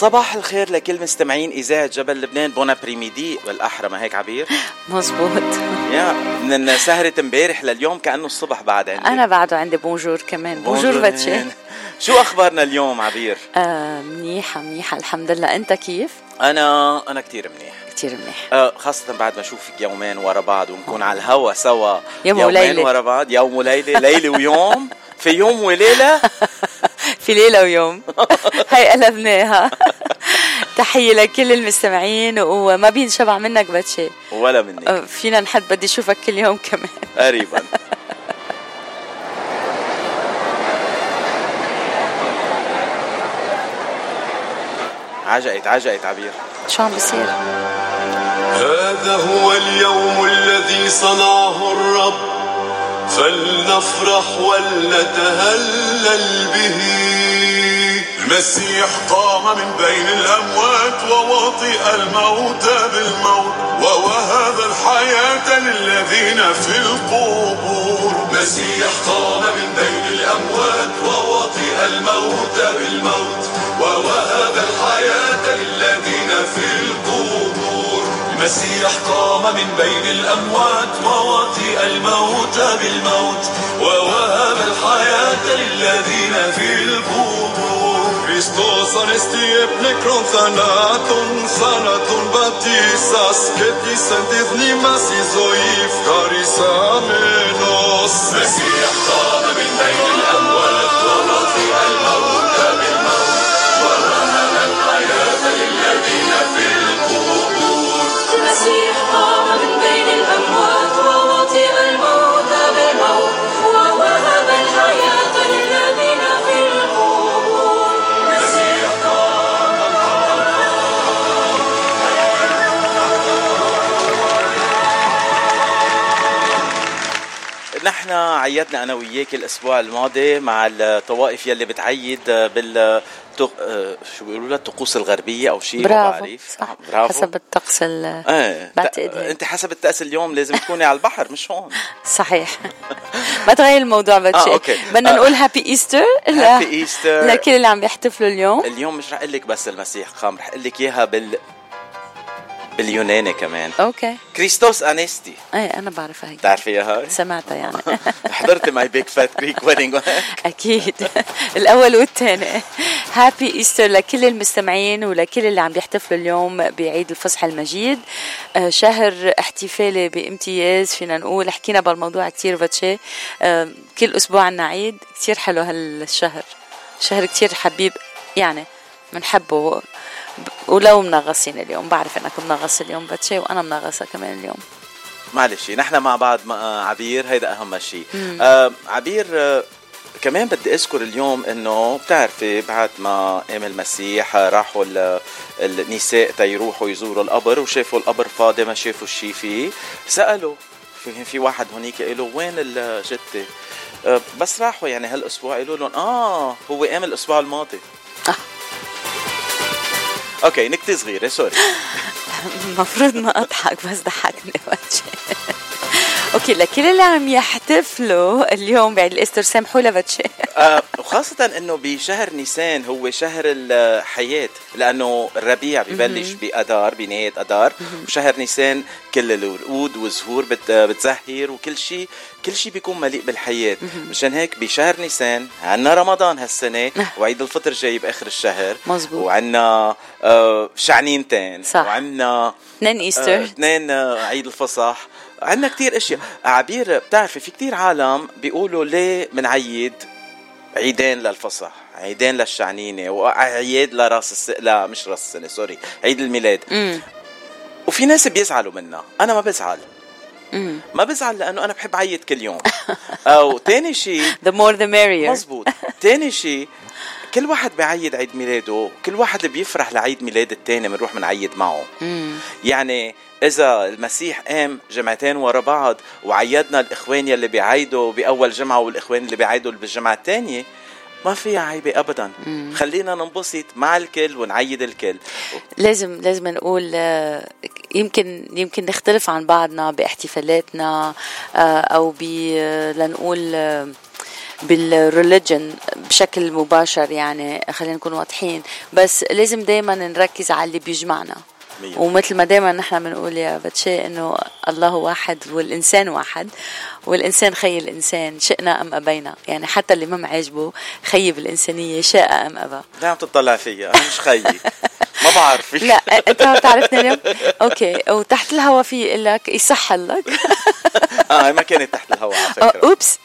صباح الخير لكل مستمعين إذاعة جبل لبنان. bon après-midi بالأحرى ما هيك عبير؟ مزبوط يا من سهرة امبارح لليوم كأنه الصبح بعد عندي. أنا بعده عندي bonjour كمان. bonjour باتشي. شو أخبارنا اليوم عبير؟ آه منيحة منيحة الحمد لله. أنت كيف؟ أنا أنا كتير منيح. كتير منيح. آه خاصة بعد ما أشوفك يومين ورا بعض ونكون على الهوا سوا. يوم يومين وليلة. ورا بعض يوم وليلة ليلة ويوم. في يوم وليلة في ليلة ويوم. هي قلبناها تحية لكل المستمعين وما بينشبع منك باتشي. ولا مني. آه، فينا نحد بدي أشوفك كل يوم كمان. قريبا. عجقت عجقت عبير. شو عم بيصير؟ هذا هو اليوم الذي صنعه الرب. فلنفرح ولنتهلل به. المسيح قام من بين الأموات ووطئ الموت بالموت ووهب الحياة للذين في القبور. المسيح قام من بين الأموات ووطئ الموت بالموت ووهب الحياة للذين المسيح قام من بين الأموات ووطئ الموت بالموت ووهب الحياة للذين في القبور Hristos anesti e plekron thanaton, thanaton batisas, keti sentit nimas i zoif, karis amenos. Mesiah tome min bejnë نحن عيدنا أنا وياك الأسبوع الماضي مع الطوائف يلي بتعيد بال تق- شو بيقولوا لها الطقوس الغربية أو شيء ما برافو بعرف. صح. برافو. حسب الطقس ال- إيه بعتقد. أنت حسب الطقس اليوم لازم تكوني على البحر مش هون. صحيح. ما تغير الموضوع باتشي آه، okay. بدنا آه. نقول هابي ايستر هابي ايستر لكل اللي عم بيحتفلوا اليوم. اليوم مش رح أقول لك بس المسيح قام رح أقول لك إياها بال باليوناني كمان. okay. Χριστός Ανέστη. إيه أنا بعرفها هي بتعرفيها هاي؟ سمعتها يعني. حضرت My Big Fat Greek Wedding أكيد. الأول والثاني. happy Easter لكل المستمعين ولكل اللي عم بيحتفلوا اليوم بعيد الفصح المجيد. آه، شهر احتفالي بامتياز فينا نقول. حكينا بالموضوع كتير باتشي. آه، كل أسبوع عنا عيد. كتير حلو هالشهر. شهر كتير حبيب يعني بنحبه ولو منغصين اليوم. بعرف انك منغص اليوم باتشي وأنا منغصة كمان اليوم. معلش نحن مع بعض مع عبير هيدا أهم شيء آه عبير آه كمان بدي أذكر اليوم إنه بتعرفي بعد ما قام المسيح راحوا ال- النساء تيروحوا يزوروا القبر وشافوا القبر فاضي ما شافوا شيء فيه سألوا في في واحد هونيك قالوا وين الجثة؟ آه بس راحوا يعني هالأسبوع قالوا لهم آه هو قام الأسبوع الماضي. okay نكتة صغيرة sorry. المفروض ما أضحك بس ضحكني. باتشي okay لكل اللي عم يحتفلوا اليوم بعيد ال Easter سامحوا لها باتشي آه، وخاصة إنه بشهر نيسان هو شهر الحياة لأنه الربيع ببلش بآذار بنهاية اذار وشهر نيسان كل الورود والزهور بت بتزهر وكل شيء كل شيء بيكون مليء بالحياة. مشان هيك بشهر نيسان عنا رمضان هالسنة وعيد الفطر جاي بآخر الشهر. مزبوط. وعنا آه شعنينتين صح. وعنا اثنين ايستر اثنين آه، عيد الفصح. عندنا كتير أشياء. عبير بتعرفي في كتير عالم بيقولوا ليه منعيد عيدين للفصح عيدين للشعنينة وعيد لراس الس... لا مش راس السنة سوري عيد الميلاد. امم وفي ناس بيزعلوا منها أنا ما بزعل. امم ما بزعل لأنه أنا بحب عيد كل يوم. أو تاني شيء the more the merrier. مزبوط تاني شيء كل واحد بيعيد عيد ميلاده كل واحد بيفرح لعيد ميلاد التاني بنروح بنعيد معه. مم. يعني إذا المسيح قام جمعتين ورا بعض وعيدنا الإخوان يلي بيعيدوا بأول جمعة والإخوان اللي بيعيدوا بالجمعة الثانية ما فيها عيبة أبدا مم. خلينا ننبسط مع الكل ونعيد الكل لازم لازم نقول آه، يمكن يمكن نختلف عن بعضنا باحتفالاتنا آه، أو ب آه، لنقول بالريليجن بشكل مباشر يعني خلينا نكون واضحين بس لازم دائما نركز على اللي بيجمعنا. ومثل ما دائما نحن بنقول يا بتشي إنه الله واحد والإنسان واحد. والإنسان خي الإنسان شئنا أم أبينا. يعني حتى اللي ما معجبه خي بالإنسانية شاء أم ابى ليه عم تطلع فيا. أنا مش خيي ما بعرف لا أنت ما بتعرفني اليوم؟ okay. وتحت الهوا في يقول لك يصح لك. آه ما كانت تحت الهواء على فكرة. oops.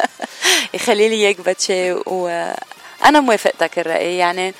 يخلي لي اياك باتشي وأنا موافقتك الرأي. يعني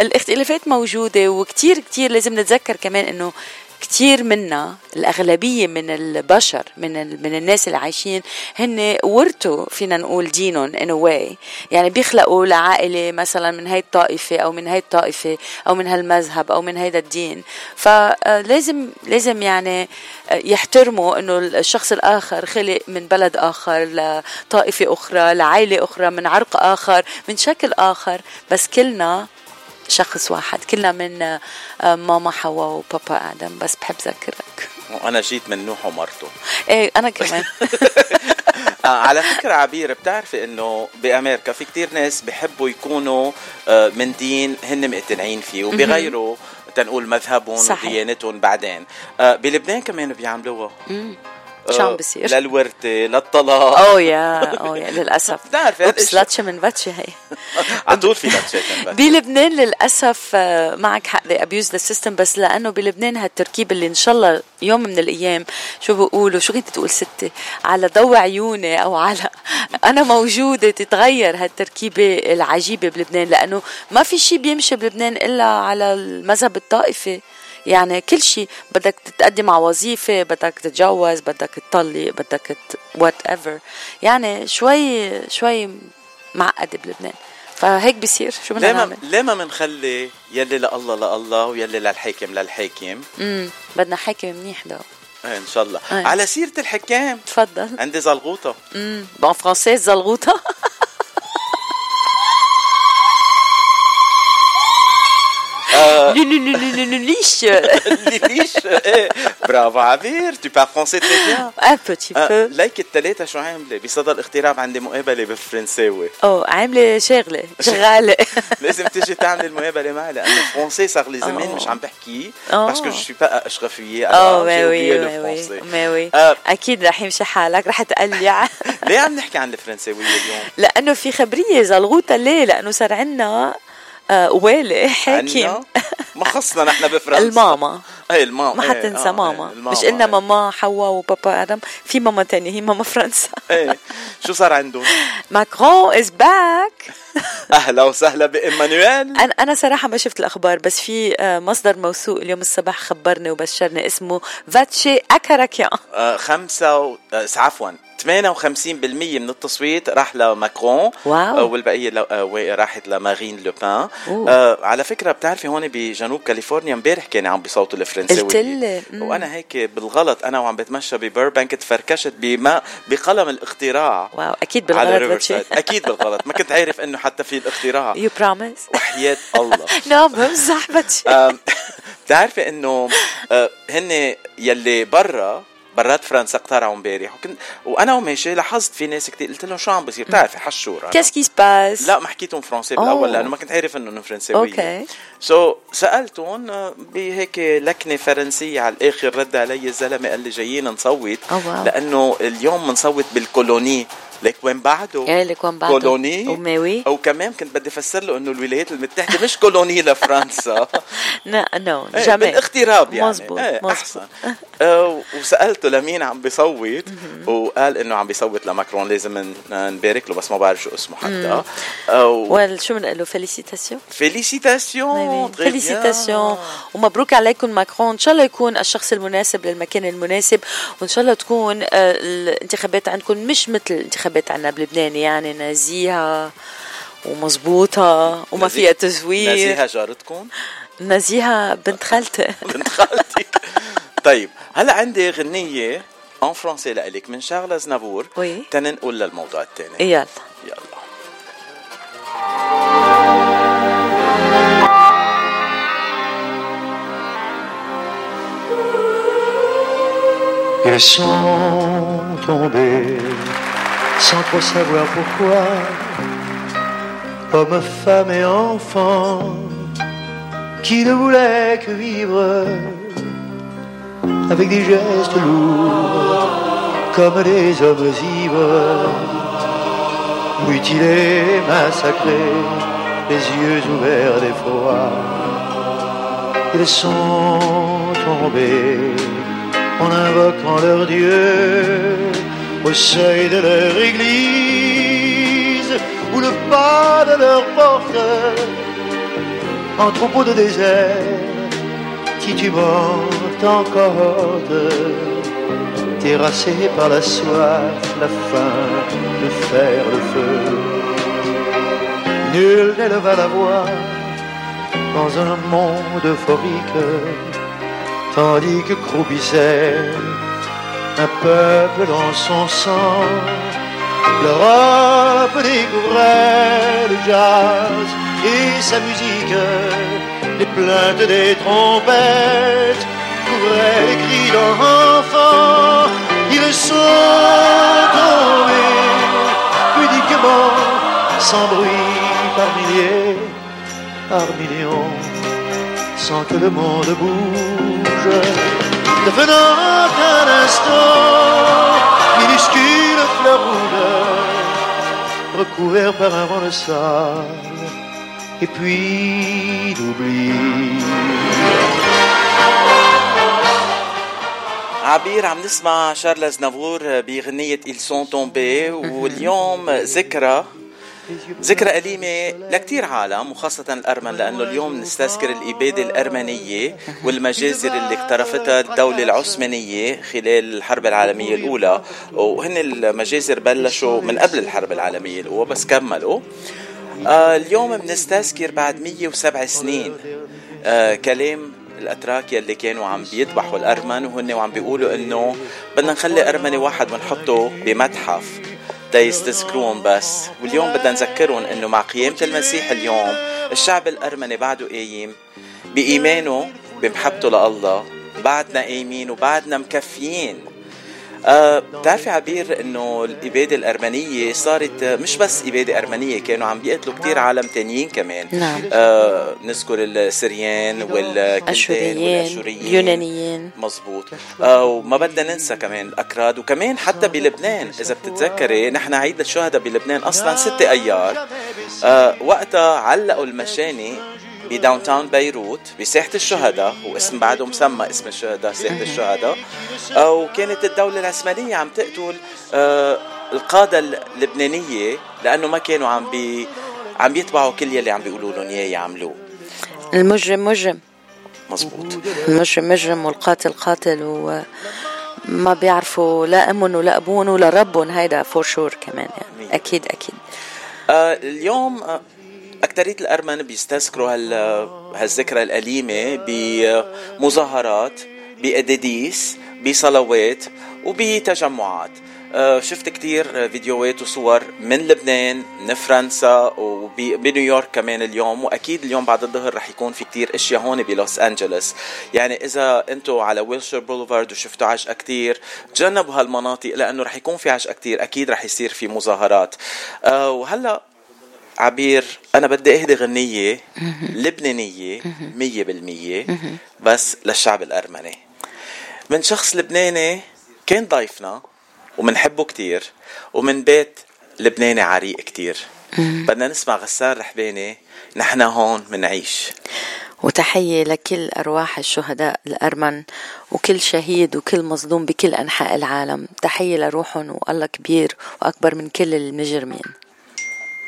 الاختلافات موجودة وكتير كتير لازم نتذكر كمان إنه كتير منا الأغلبية من البشر من. من الناس اللي عايشين هن ورثوا فينا نقول دينهم in a way يعني بيخلقوا لعائلة مثلا من هاي الطائفة أو من هاي الطائفة أو من هالمذهب أو من هيدا الدين فلازم لازم يعني يحترموا إنه الشخص الآخر خلق من بلد آخر لطائفة أخرى لعائلة أخرى من عرق آخر من شكل آخر بس كلنا شخص واحد. كلنا من آه، ماما حواء وبابا آدم بس بحب ذكرك وأنا جيت من نوح ومرته. إيه أنا كمان. آه على فكرة عبير بتعرفي إنه بأمريكا في كتير ناس بحبوا يكونوا آه من دين هن مقتنعين فيه وبيغيروا تنقول مذهبهم. وديانتهم بعدين. بلبنان كمان بيعملوها. شو عم بصير؟ للورثة للطلاق. أوه يا أوه يا للأسف. بتعرفي أوبس لاتشي من باتشي هي. على طول في من بعد. بلبنان للأسف آه، معك حق they abuse the system بس لأنه بلبنان هالتركيب اللي إن شاء الله يوم من الأيام شو بقولوا شو كنت تقول ستي على ضوء عيوني أو على أنا موجودة تتغير هالتركيبة العجيبة بلبنان لأنه ما في شيء بيمشي بلبنان إلا على المذهب الطائفي. يعني كل شيء بدك تتقدم على وظيفة بدك تتجوز بدك تطلق بدك وات ايفر يعني شوي شوي معقد بلبنان. فهيك بصير شو بدنا ليه ما نعمل؟ ليه ما بنخلي يلي لله لله ويلي للحاكم للحاكم؟ امم بدنا حاكم منيح ده إيه إن شاء الله. أي. على سيرة الحكام. تفضل. عندي زلغوطة. امم بون فرونسي زلغوطة. آه، ليش إيه برافو عبير tu parles français très bien بوتي آه، بو ليك الثلاثة شو عاملة بصدى الاغتراب عندي مقابلة بالفرنساوي اوه عاملة شغلة شغالة لازم تيجي تعمل المقابلة معي لأنه الفرنسي صار لي زمان آه. مش عم بحكي آه. باسكو جو سوي با اشرفية اوه ما وي وي ما oui آه. أكيد رح يمشي حالك رح تقلع ليه عم نحكي عن الفرنساوية اليوم؟ لأنه في خبريه زلغوطه ليه لأنه صار عندنا آه والي حاكم؟ ما خصنا نحن بفرنسا. الماما. اي الماما ما إيه، حتنسى آه، ماما. إيه، مش قلنا إيه. ماما حواء وبابا آدم. في ماما تانية هي ماما فرنسا. إيه. شو صار عندهم؟ ماكرون is back أهلا وسهلا بإيمانويل. أنا أنا صراحة ما شفت الأخبار بس في آه، مصدر موثوق اليوم الصبح خبرني وبشرني اسمه باتشي اكاراكيان آه، خمسة و... آه، عفوا 58% من التصويت راح لماكرون. wow. آه، والبقية لو... آه، و- راحت لمارين لوبان على فكرة بتعرفي هون بجنوب كاليفورنيا امبارح كانوا عم بيصوتوا الفرنساوية. قلتلي. مم. وأنا هيك بالغلط أنا وعم بتمشى ببيربانك تفركشت بما بقلم الاختراع. wow أكيد بالغلط أكيد بالغلط. ما كنت عارف إنه حتى في الاختراع. you promise وحياة الله. no بمزح باتشي آم، بتعرفي إنه آه، هن يلي برا برات فرنسا اقترعوا امبارح وكنت وأنا وماشي لاحظت في ناس كتير قلت لهم شو عم بصير بتعرفي حشور أنا. qu'est-ce qui se passe لا ما حكيتهم فرنسي بالأول. لأنه ما كنت عارف إنه فرنساوية okay. so so, سألتهم آه، بهيك لكنة فرنسية على الآخر رد علي الزلمة قال لي جايين نصوت. لأنه اليوم بنصوت بال colonie ليك وين بعده؟ يا لك وين بعده؟ كولوني؟ وماوي أو كمان كنت بدي أفسر له إنه الولايات المتحدة مش colonie لفرنسا لا non إيه، jamais بالاغتراب يعني. مزبوط إيه، مزبوط آه، وسألته لمين عم بيصوت وقال إنه عم بيصوت لماكرون لازم نبارك له بس ما بعرف شو اسمه حتى. وال شو بنقول له؟ فيليسيتاسيون فيليسيتاسيون فيليسيتاسيون ومبروك عليكم ماكرون. إن شاء الله يكون الشخص المناسب للمكان المناسب وإن شاء الله تكون آه، الانتخابات عندكم مش مثل الانتخابات عندنا بلبنان يعني نزيهه ومزبوطة وما فيها تزوير. نزيهه جارتكم؟ نزيهة بنت خالتي. بنت خالتك طيب هلا عندي غنية ان فرونسي لإلك من شارل زنافور وي. تننقل للموضوع الثاني يلا. يلا. Ils sont tombés sans trop savoir pourquoi, hommes, femmes et enfants, qui ne voulaient que vivre avec des gestes lourds, comme des hommes ivres, mutilés, massacrés, les yeux ouverts d'effroi. Ils sont tombés en invoquant leur Dieu au seuil de leur église ou le pas de leur porte en troupeau de désert titubant en cohorte terrassés par la soif, la faim, de faire le feu. Nul n'éleva la voix dans un monde euphorique tandis que croupissait un peuple dans son sang. L'Europe découvrait le jazz et sa musique, les plaintes des trompettes couvraient les cris d'enfants. Ils sont tombés pudiquement, sans bruit, par milliers, par millions sans que le monde bouge, devenant un instant minuscule fleur rouge, recouvert par un vent de sable, et puis d'oubli. عبير عم نسمع شارل زنافور بغنية إل سون تومبي واليوم ذكرى ذكرى أليمة لكتير عالم وخاصة الأرمن لأنه اليوم نستذكر الإبادة الأرمنية والمجازر اللي اقترفتها الدولة العثمانية خلال الحرب العالمية الأولى. وهن المجازر بلشوا من قبل الحرب العالمية الأولى بس كملوا. آه اليوم بنستذكر بعد 107 سنين آه كلام الأتراك يلي كانوا عم بيذبحوا الأرمن وهن وعم بيقولوا إنه بدنا نخلي ارمني واحد ونحطه بمتحف. تيستذكروهم بس. واليوم بدنا نذكرهم إنه مع قيامة المسيح اليوم الشعب الأرمني بعده قايم بإيمانه بمحبته لله. بعدنا قايمين وبعدنا مكفيين. آه بتعرفي عبير إنه الإبادة الأرمنية صارت آه، مش بس إبادة أرمنية كانوا عم بيقتلوا كتير عالم تانيين كمان. نعم. آه نذكر السريان والأشوريين. يونانيين مزبوط آه وما بدنا ننسى كمان الأكراد وكمان حتى بلبنان إذا بتتذكري نحن عيد الشهداء بلبنان أصلا 6 أيار. آه وقتها علقوا المشاني بداون تاون بيروت بساحة الشهداء واسم بعده مسمى اسم الشهداء ساحة الشهداء. آه وكانت الدولة العثمانية عم تقتل آه القادة اللبنانية لأنه ما كانوا عم بي عم يتبعوا كل يلي عم بيقولوا لهم إياه يعملوه. المجرم مجرم. مزبوط المجرم مجرم والقاتل قاتل وما بيعرفوا لا أمهم ولا أبوهم ولا ربهم هيدا فور شور كمان يعني. أكيد أكيد. آه اليوم آه أكترية الأرمن بيستذكروا هال هالذكرى الأليمة بمظاهرات بأداديس بصلوات وبتجمعات. آه، شفت كتير فيديوهات وصور من لبنان من فرنسا وبنيويورك كمان اليوم. وأكيد اليوم بعد الظهر رح يكون في كتير أشياء هون بلوس أنجلوس. يعني إذا أنتم على ويلشر بوليفارد وشفتوا عجقه كتير تجنبوا هالمناطق لأنه رح يكون في عجقه كتير. أكيد رح يصير في مظاهرات. آه، وهلأ عبير أنا بدي أهدي غنية لبنانية مية بالمية بس للشعب الأرمني. من شخص لبناني كان ضيفنا ومنحبه كتير ومن بيت لبناني عريق كتير. بدنا نسمع غسان رحباني نحن هون منعيش. وتحية لكل أرواح الشهداء الأرمن وكل شهيد وكل مظلوم بكل أنحاء العالم. تحية لروحهم والله كبير وأكبر من كل المجرمين.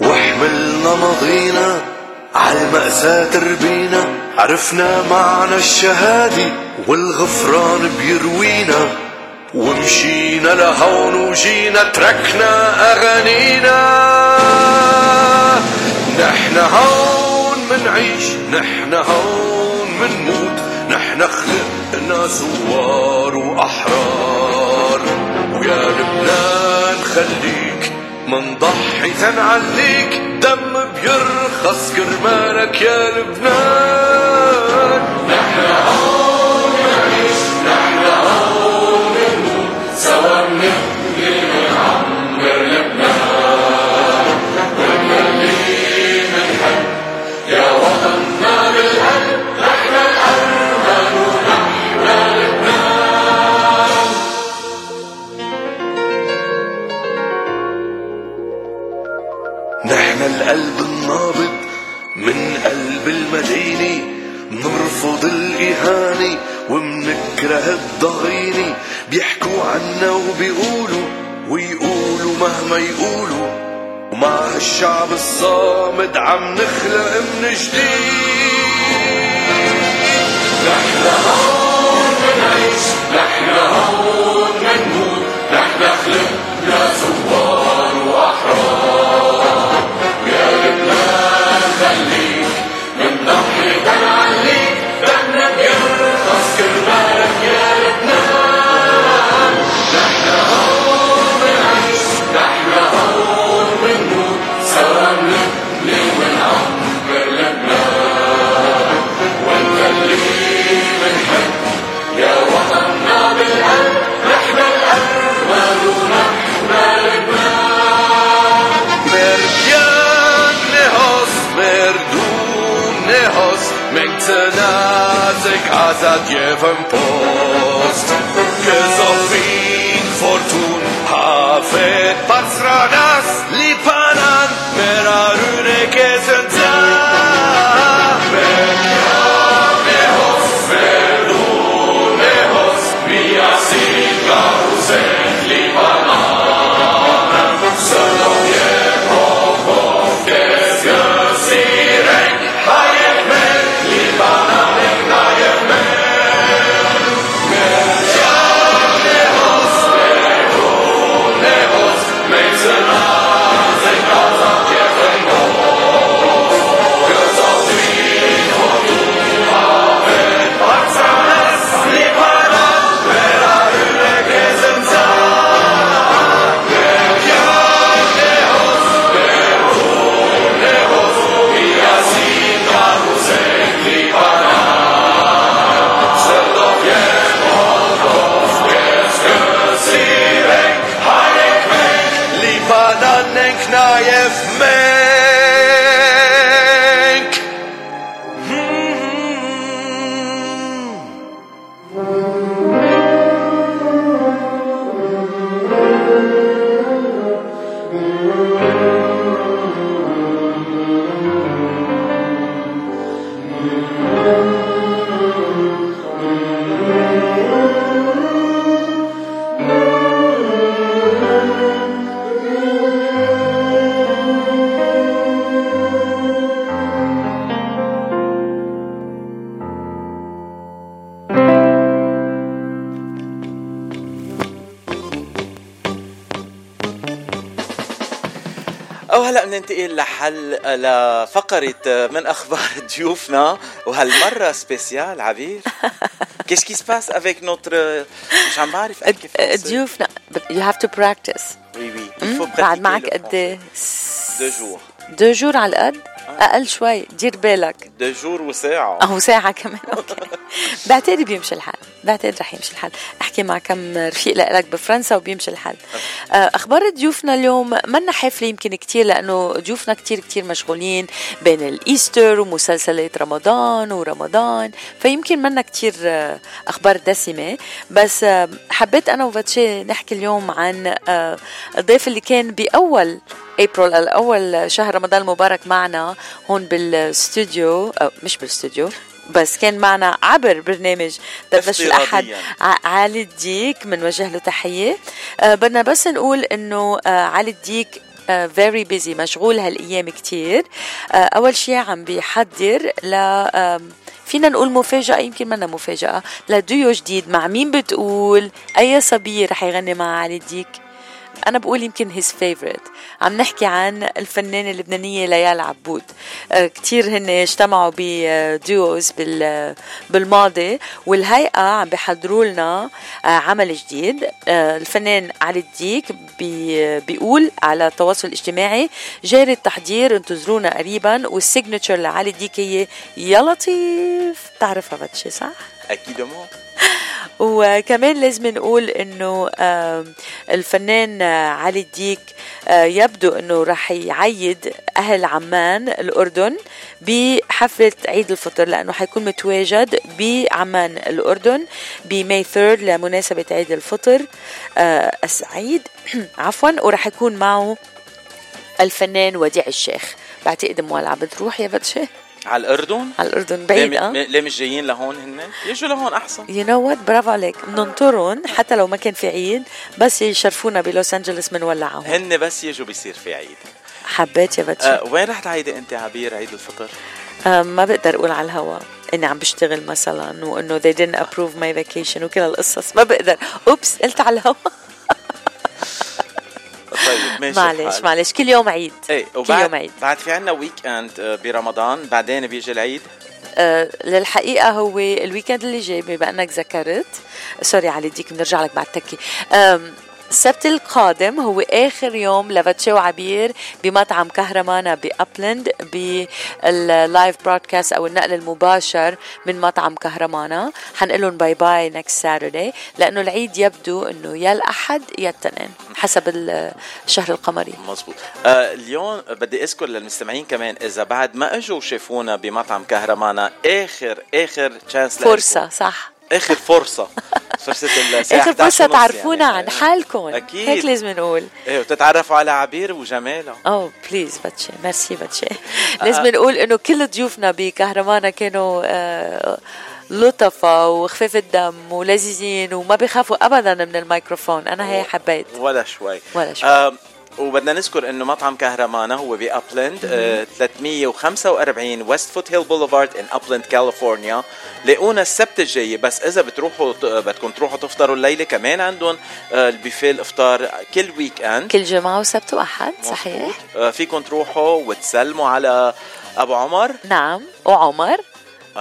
وحملنا ماضينا عالمأساة تربينا. عرفنا معنى الشهادة والغفران بيروينا. ومشينا لهون وجينا تركنا أغانينا. نحن هون منعيش نحن هون منموت. نحن خلقنا ثوار وأحرار. ويا لبنان خليك منضحي تنعليك دم بيرخص كرمالك يا لبنان. نحن ومنكره الضغينة بيحكوا عنا وبيقولوا ويقولوا مهما يقولوا. ومع الشعب الصامد عم نخلق من جديد. نحن هون منعيش نحن هون منموت نحن خلقنا ثوار za Dievem post. Gesoffen Fortun have هلا بننتقل لحل لفقرة من أخبار ضيوفنا وهالمرة spéciale عبير qui se passe avec notre مش عم بعرف أحكي فرنسي ضيوفنا you have to practice. oui oui بعد معك قد إيه؟ deux jours. deux jours على القد أقل شوي دير بالك. Deux jours وساعة. أو ساعة كمان okay. بعتقد بيمشي الحال. بعتقد رح يمشي الحال. أحكي مع كم رفيق لك بفرنسا وبيمشي الحال. آه، أخبار ضيوفنا اليوم منا حافلة يمكن كتير لأنه ضيوفنا كتير كتير مشغولين بين الإيستر ومسلسلات رمضان ورمضان فيمكن منا كتير آه، أخبار دسمة. بس آه، حبيت أنا وفاتشي نحكي اليوم عن الضيف اللي كان بأول ابريل الأول شهر رمضان المبارك معنا هون بالاستوديو مش بالاستوديو بس كان معنا عبر برنامج دردش الأحد. علي الديك بنوجه له تحية. آه بدنا بس نقول إنه آه علي الديك very busy مشغول هالأيام كتير. آه أول شيء عم بيحضر ل فينا نقول مفاجأة يمكن منا مفاجأة لديو جديد. مع مين بتقول؟ أي صبية رح يغني مع علي الديك؟ أنا بقول يمكن his favorite. عم نحكي عن الفنانة اللبنانية ليال عبود. آه، كتير هن اجتمعوا بدوز بال بالماضي والهيئة عم بيحضروا لنا آه، عمل جديد. آه، الفنان علي الديك بي بيقول على التواصل الاجتماعي جاري التحضير انتظرونا قريبا وال signature لعلي الديك هي يا لطيف. بتعرفها بتشي صح؟ أكيد مو. وكمان لازم نقول إنه الفنان آه، علي الديك آه، يبدو إنه رح يعيد أهل عمان الأردن بحفلة عيد الفطر لأنه حيكون متواجد بعمان الأردن بماي 3 لمناسبة عيد الفطر آه، السعيد. عفوا ورح يكون معه الفنان وديع الشيخ. بعتقد موال عم بتروح يا بتشي على الاردن على الاردن ليه, بعيد م- آه. ليه مش جايين لهون هن؟ يجوا لهون أحسن. You know what برافو عليك. بننطرهم حتى لو ما كان في عيد بس يشرفونا بلوس انجلوس بنولعهم هن بس يجوا بيصير في عيد. حبيت يا بتشي أه وين رح تعيدي أنت عبير؟ عيد الفطر. آه ما بقدر أقول على الهوا إني عم بشتغل مثلا وإنه they didn't approve my vacation وكل هالقصص. ما بقدر. oops قلت على الهوا. طيب ماشي معلش. معلش كل يوم عيد إيه كل يوم وبعد عيد. بعد في عنا weekend آه، برمضان بعدين بيجي العيد. آه للحقيقة هو ال weekend اللي جاي بما إنك ذكرت. sorry علي ديك بنرجع لك بعد تكة. السبت القادم هو آخر يوم لبتشي وعبير بمطعم كهرمانا بأبلند بال live broadcast أو النقل المباشر من مطعم كهرمانا حنقول لهم bye bye next Saturday لأنه العيد يبدو إنه يا الأحد يا التنين حسب الشهر القمري. مزبوط آه اليوم بدي أذكر للمستمعين كمان إذا بعد ما إجوا شافونا بمطعم كهرمانا آخر آخر chance فرصة صح. آخر فرصة. فرصة الساعة آخر 11 فرصة ونص تعرفونا يعني. عن حالكم. أكيد. هيك لازم نقول. إيه وتتعرفوا على عبير وجمالها oh please بتشي merci بتشي لازم نقول إنه كل ضيوفنا بكهرمانا كانوا آه، لطفة وخفاف الدم ولذيذين وما بيخافوا ابدا من الميكروفون. أنا هي حبيت. ولا شوي. ولا شوي. وبدنا نذكر إنه مطعم كهرمانا هو بابلند آه 345 West Foothill Boulevard in أبلند كاليفورنيا لاقونا السبت الجاي بس إذا بتروحوا بدكم تروحوا تفطروا الليلة كمان عندهم آه البوفيه الإفطار كل weekend كل جمعة وسبت وأحد صحيح. آه فيكم تروحوا وتسلموا على أبو عمر. نعم وعمر.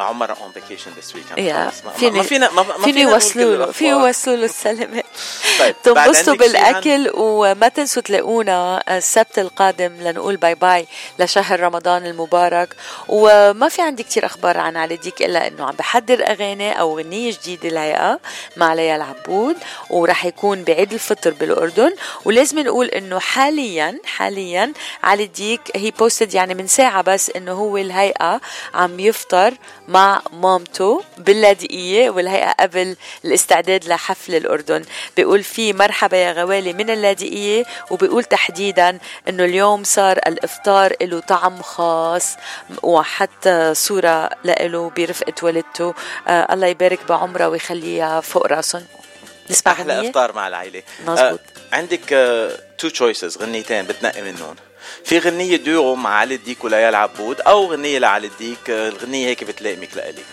عمر on vacation this week يا ما فيني ما فينا ما ما فيني فينا يوصلوا له كل في الأخبار. يوصلوا له السلامات. طيب تنبسطوا بالأكل وما تنسوا تلاقونا السبت القادم لنقول bye bye لشهر رمضان المبارك. وما في عندي كتير أخبار عن علي ديك إلا إنه عم بحضر أغاني أو غنيه جديدة الهيئه مع ليال عبود ورح يكون بعيد الفطر بالأردن. ولازم نقول إنه حاليا حاليا علي ديك هي بوستد يعني من ساعة بس إنه هو الهيئة عم يفطر مع مامته باللاذقيه والهيئة قبل الاستعداد لحفل الأردن. بيقول في مرحبا يا غوالي من اللاذقيه وبيقول تحديدا إنه اليوم صار الإفطار له طعم خاص وحتى صورة له برفقة والدته. آه الله يبارك بعمرها ويخليها فوق راسهم نسمع أحلى غنية؟ إفطار مع العيلة. مزبوط. آه عندك two choices غنيتين بتنقي منهم. في غنية ديو مع علي الديك وليال عبود أو غنية لعلي الديك الغنية هيك بتلائمك لإلك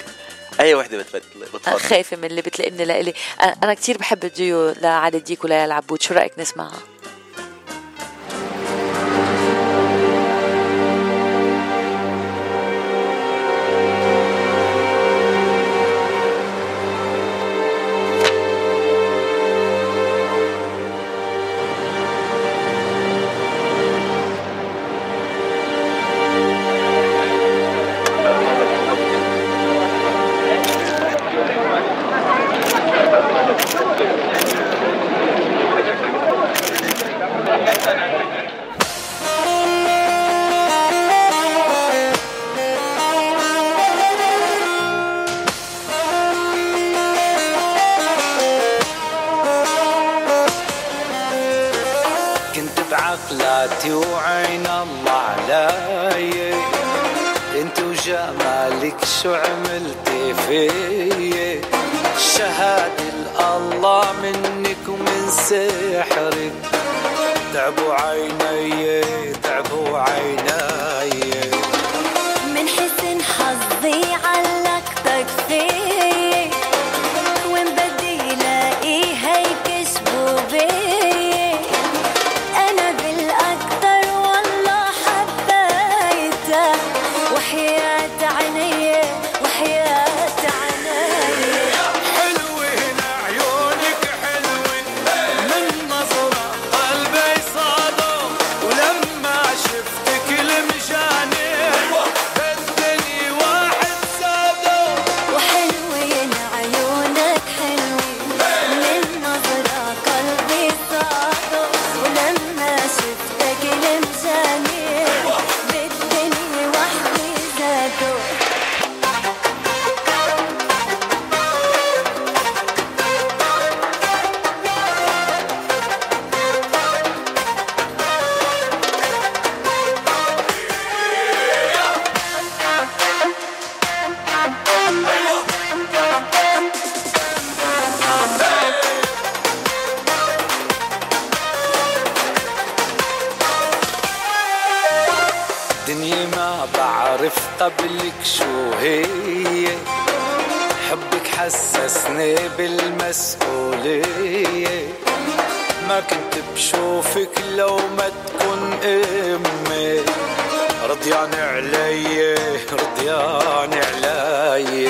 أي وحدة بتفضل خايفة من اللي بتلاقيني لإلي أنا كتير بحب الديو لعلي الديك وليال عبود شو رأيك نسمعها؟ الدنيا ما بعرف قبلك شو هي. حبك حسسني بالمسؤولية. ما كنت بشوفك لو ما تكون أمي. رضيان علي رضيان علي.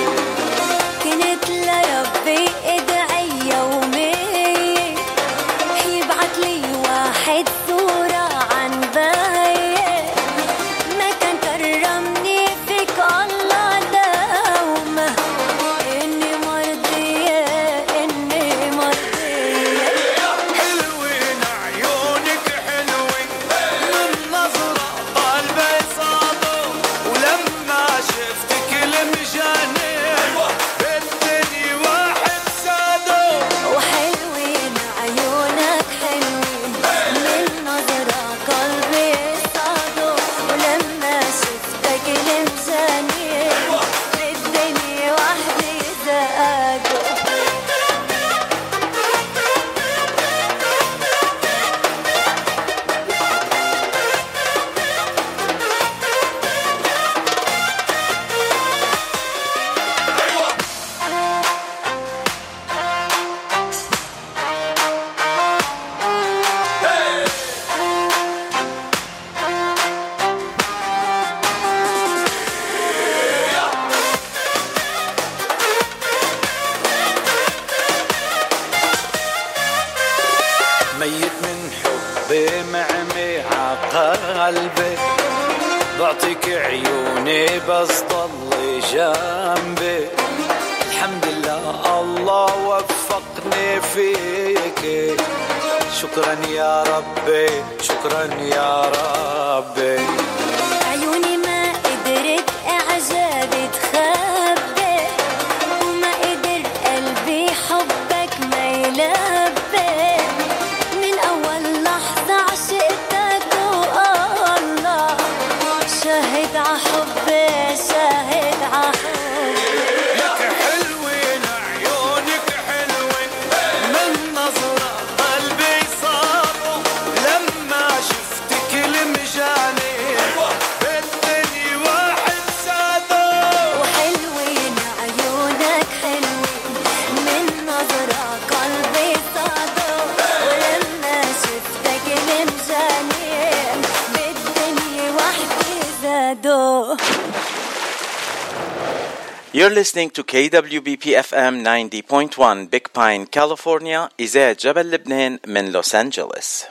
listening to KWBP FM 90.1 Big Pine, California, إذاعة جبل لبنان من لوس أنجلوس.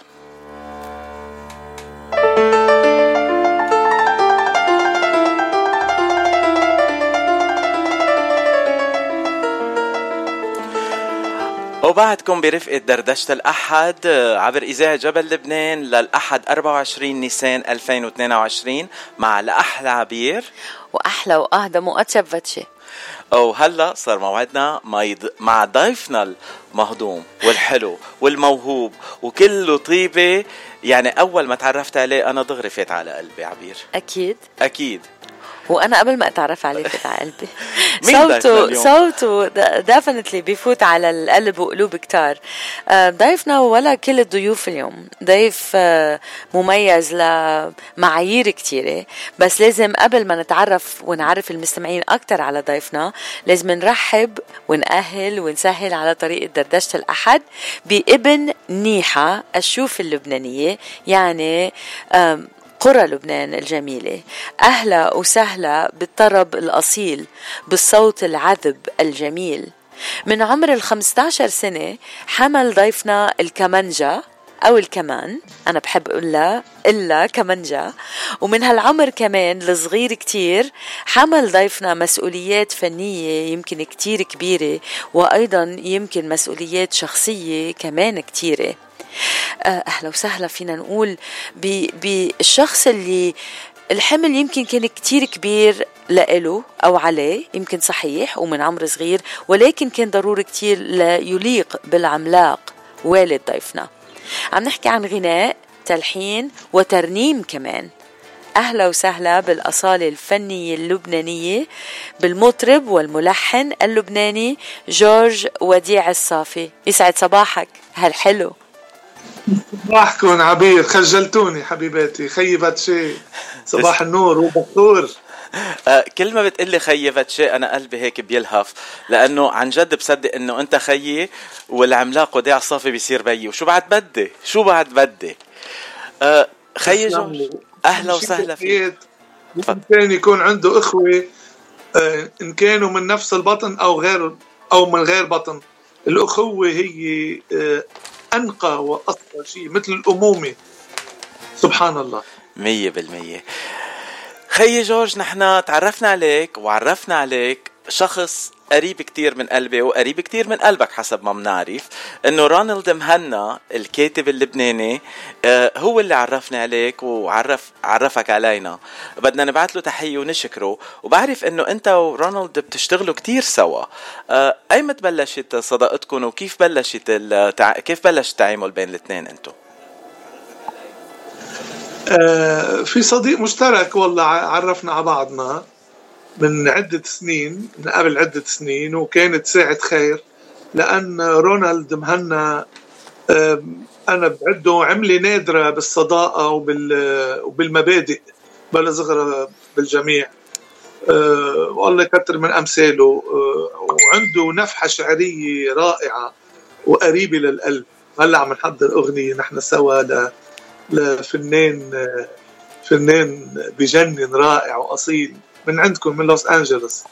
وبعدكم برفقة دردشة الأحد آه، عبر إذاعة جبل لبنان للأحد 24 نيسان 2022 مع الأحلى عبير وأحلى وأهدى وأطيب فتشي وهلا صار موعدنا مع ضيفنا المهضوم والحلو والموهوب وكله طيبة. يعني أول ما تعرفت عليه أنا دغري فات على قلبي عبير. أكيد. أكيد. وأنا قبل ما أتعرف عليه على قلبي. صوته؟ صوته ديفنتلي بيفوت على القلب وقلوب كتار. آه، ضيفنا ولا كل الضيوف اليوم. ضيف آه، مميز لمعايير كتيرة. بس لازم قبل ما نتعرف ونعرف المستمعين أكتر على ضيفنا لازم نرحب ونأهل ونسهل على طريقة دردشة الأحد بابن نيحة الشوف اللبنانية. يعني قرى لبنان الجميلة. أهلا وسهلا بالطرب الأصيل بالصوت العذب الجميل. من عمر ال 15 سنة حمل ضيفنا الكمنجة أو الكمان أنا بحب أقولها إلا كمنجة ومن هالعمر كمان الصغير كتير حمل ضيفنا مسؤوليات فنية يمكن كتير كبيرة وأيضا يمكن مسؤوليات شخصية كمان كتيرة. آه، أهلا وسهلا فينا نقول بالشخص اللي الحمل يمكن كان كتير كبير لإله أو عليه يمكن صحيح ومن عمر صغير ولكن كان ضروري كتير ليليق بالعملاق والد ضيفنا. عم نحكي عن غناء تلحين وترنيم كمان. أهلا وسهلا بالأصالة الفنية اللبنانية بالمطرب والملحن اللبناني جورج وديع الصافي. يسعد صباحك. هالحلو صباحكم عبير خجلتوني حبيباتي خيبت شيء. صباح النور وبخور آه، كل ما بتقلي خيي شيء أنا قلبي هيك بيلهف. لأنه عن جد بصدق إنه أنت خيي والعملاق وديع الصافي بيصير بيي. وشو بعد بدي؟ شو بعد بدي؟ آه، خيي جورج أهلا وسهلا فيك. الانسان يكون عنده إخوة آه، إن كانوا من نفس البطن أو غير أو من غير بطن. الأخوة هي أنقى واصفى شيء مثل الأمومة. سبحان الله. مية بالمية. خيي جورج نحن تعرفنا عليك وعرفنا عليك شخص قريب كتير من قلبي وقريب كتير من قلبك حسب ما بنعرف إنه رونالد مهنا الكاتب اللبناني آه، هو اللي عرفنا عليك وعرف عرفك علينا. بدنا نبعث له تحية ونشكره. وبعرف إنه أنت ورونالد بتشتغلوا كتير سوا. آه، ايمت بلشت صداقتكم وكيف بلشت التع... كيف بلش التعامل بين الاثنين أنتم آه، في صديق مشترك والله عرفنا على بعضنا. من عدة سنين من قبل عدة سنين وكانت ساعة خير لأن رونالد مهنا آه، أنا بعده عملة نادرة بالصداقة وبال- وبالمبادئ بلا صغرى بالجميع. آه، والله يكتر من أمثاله آه، وعنده نفحة شعرية رائعة وقريبة للقلب. هلأ عم نحضر أغنية نحن سوا لفنان فنان بجنن رائع وأصيل. من عندكم من لوس أنجلوس.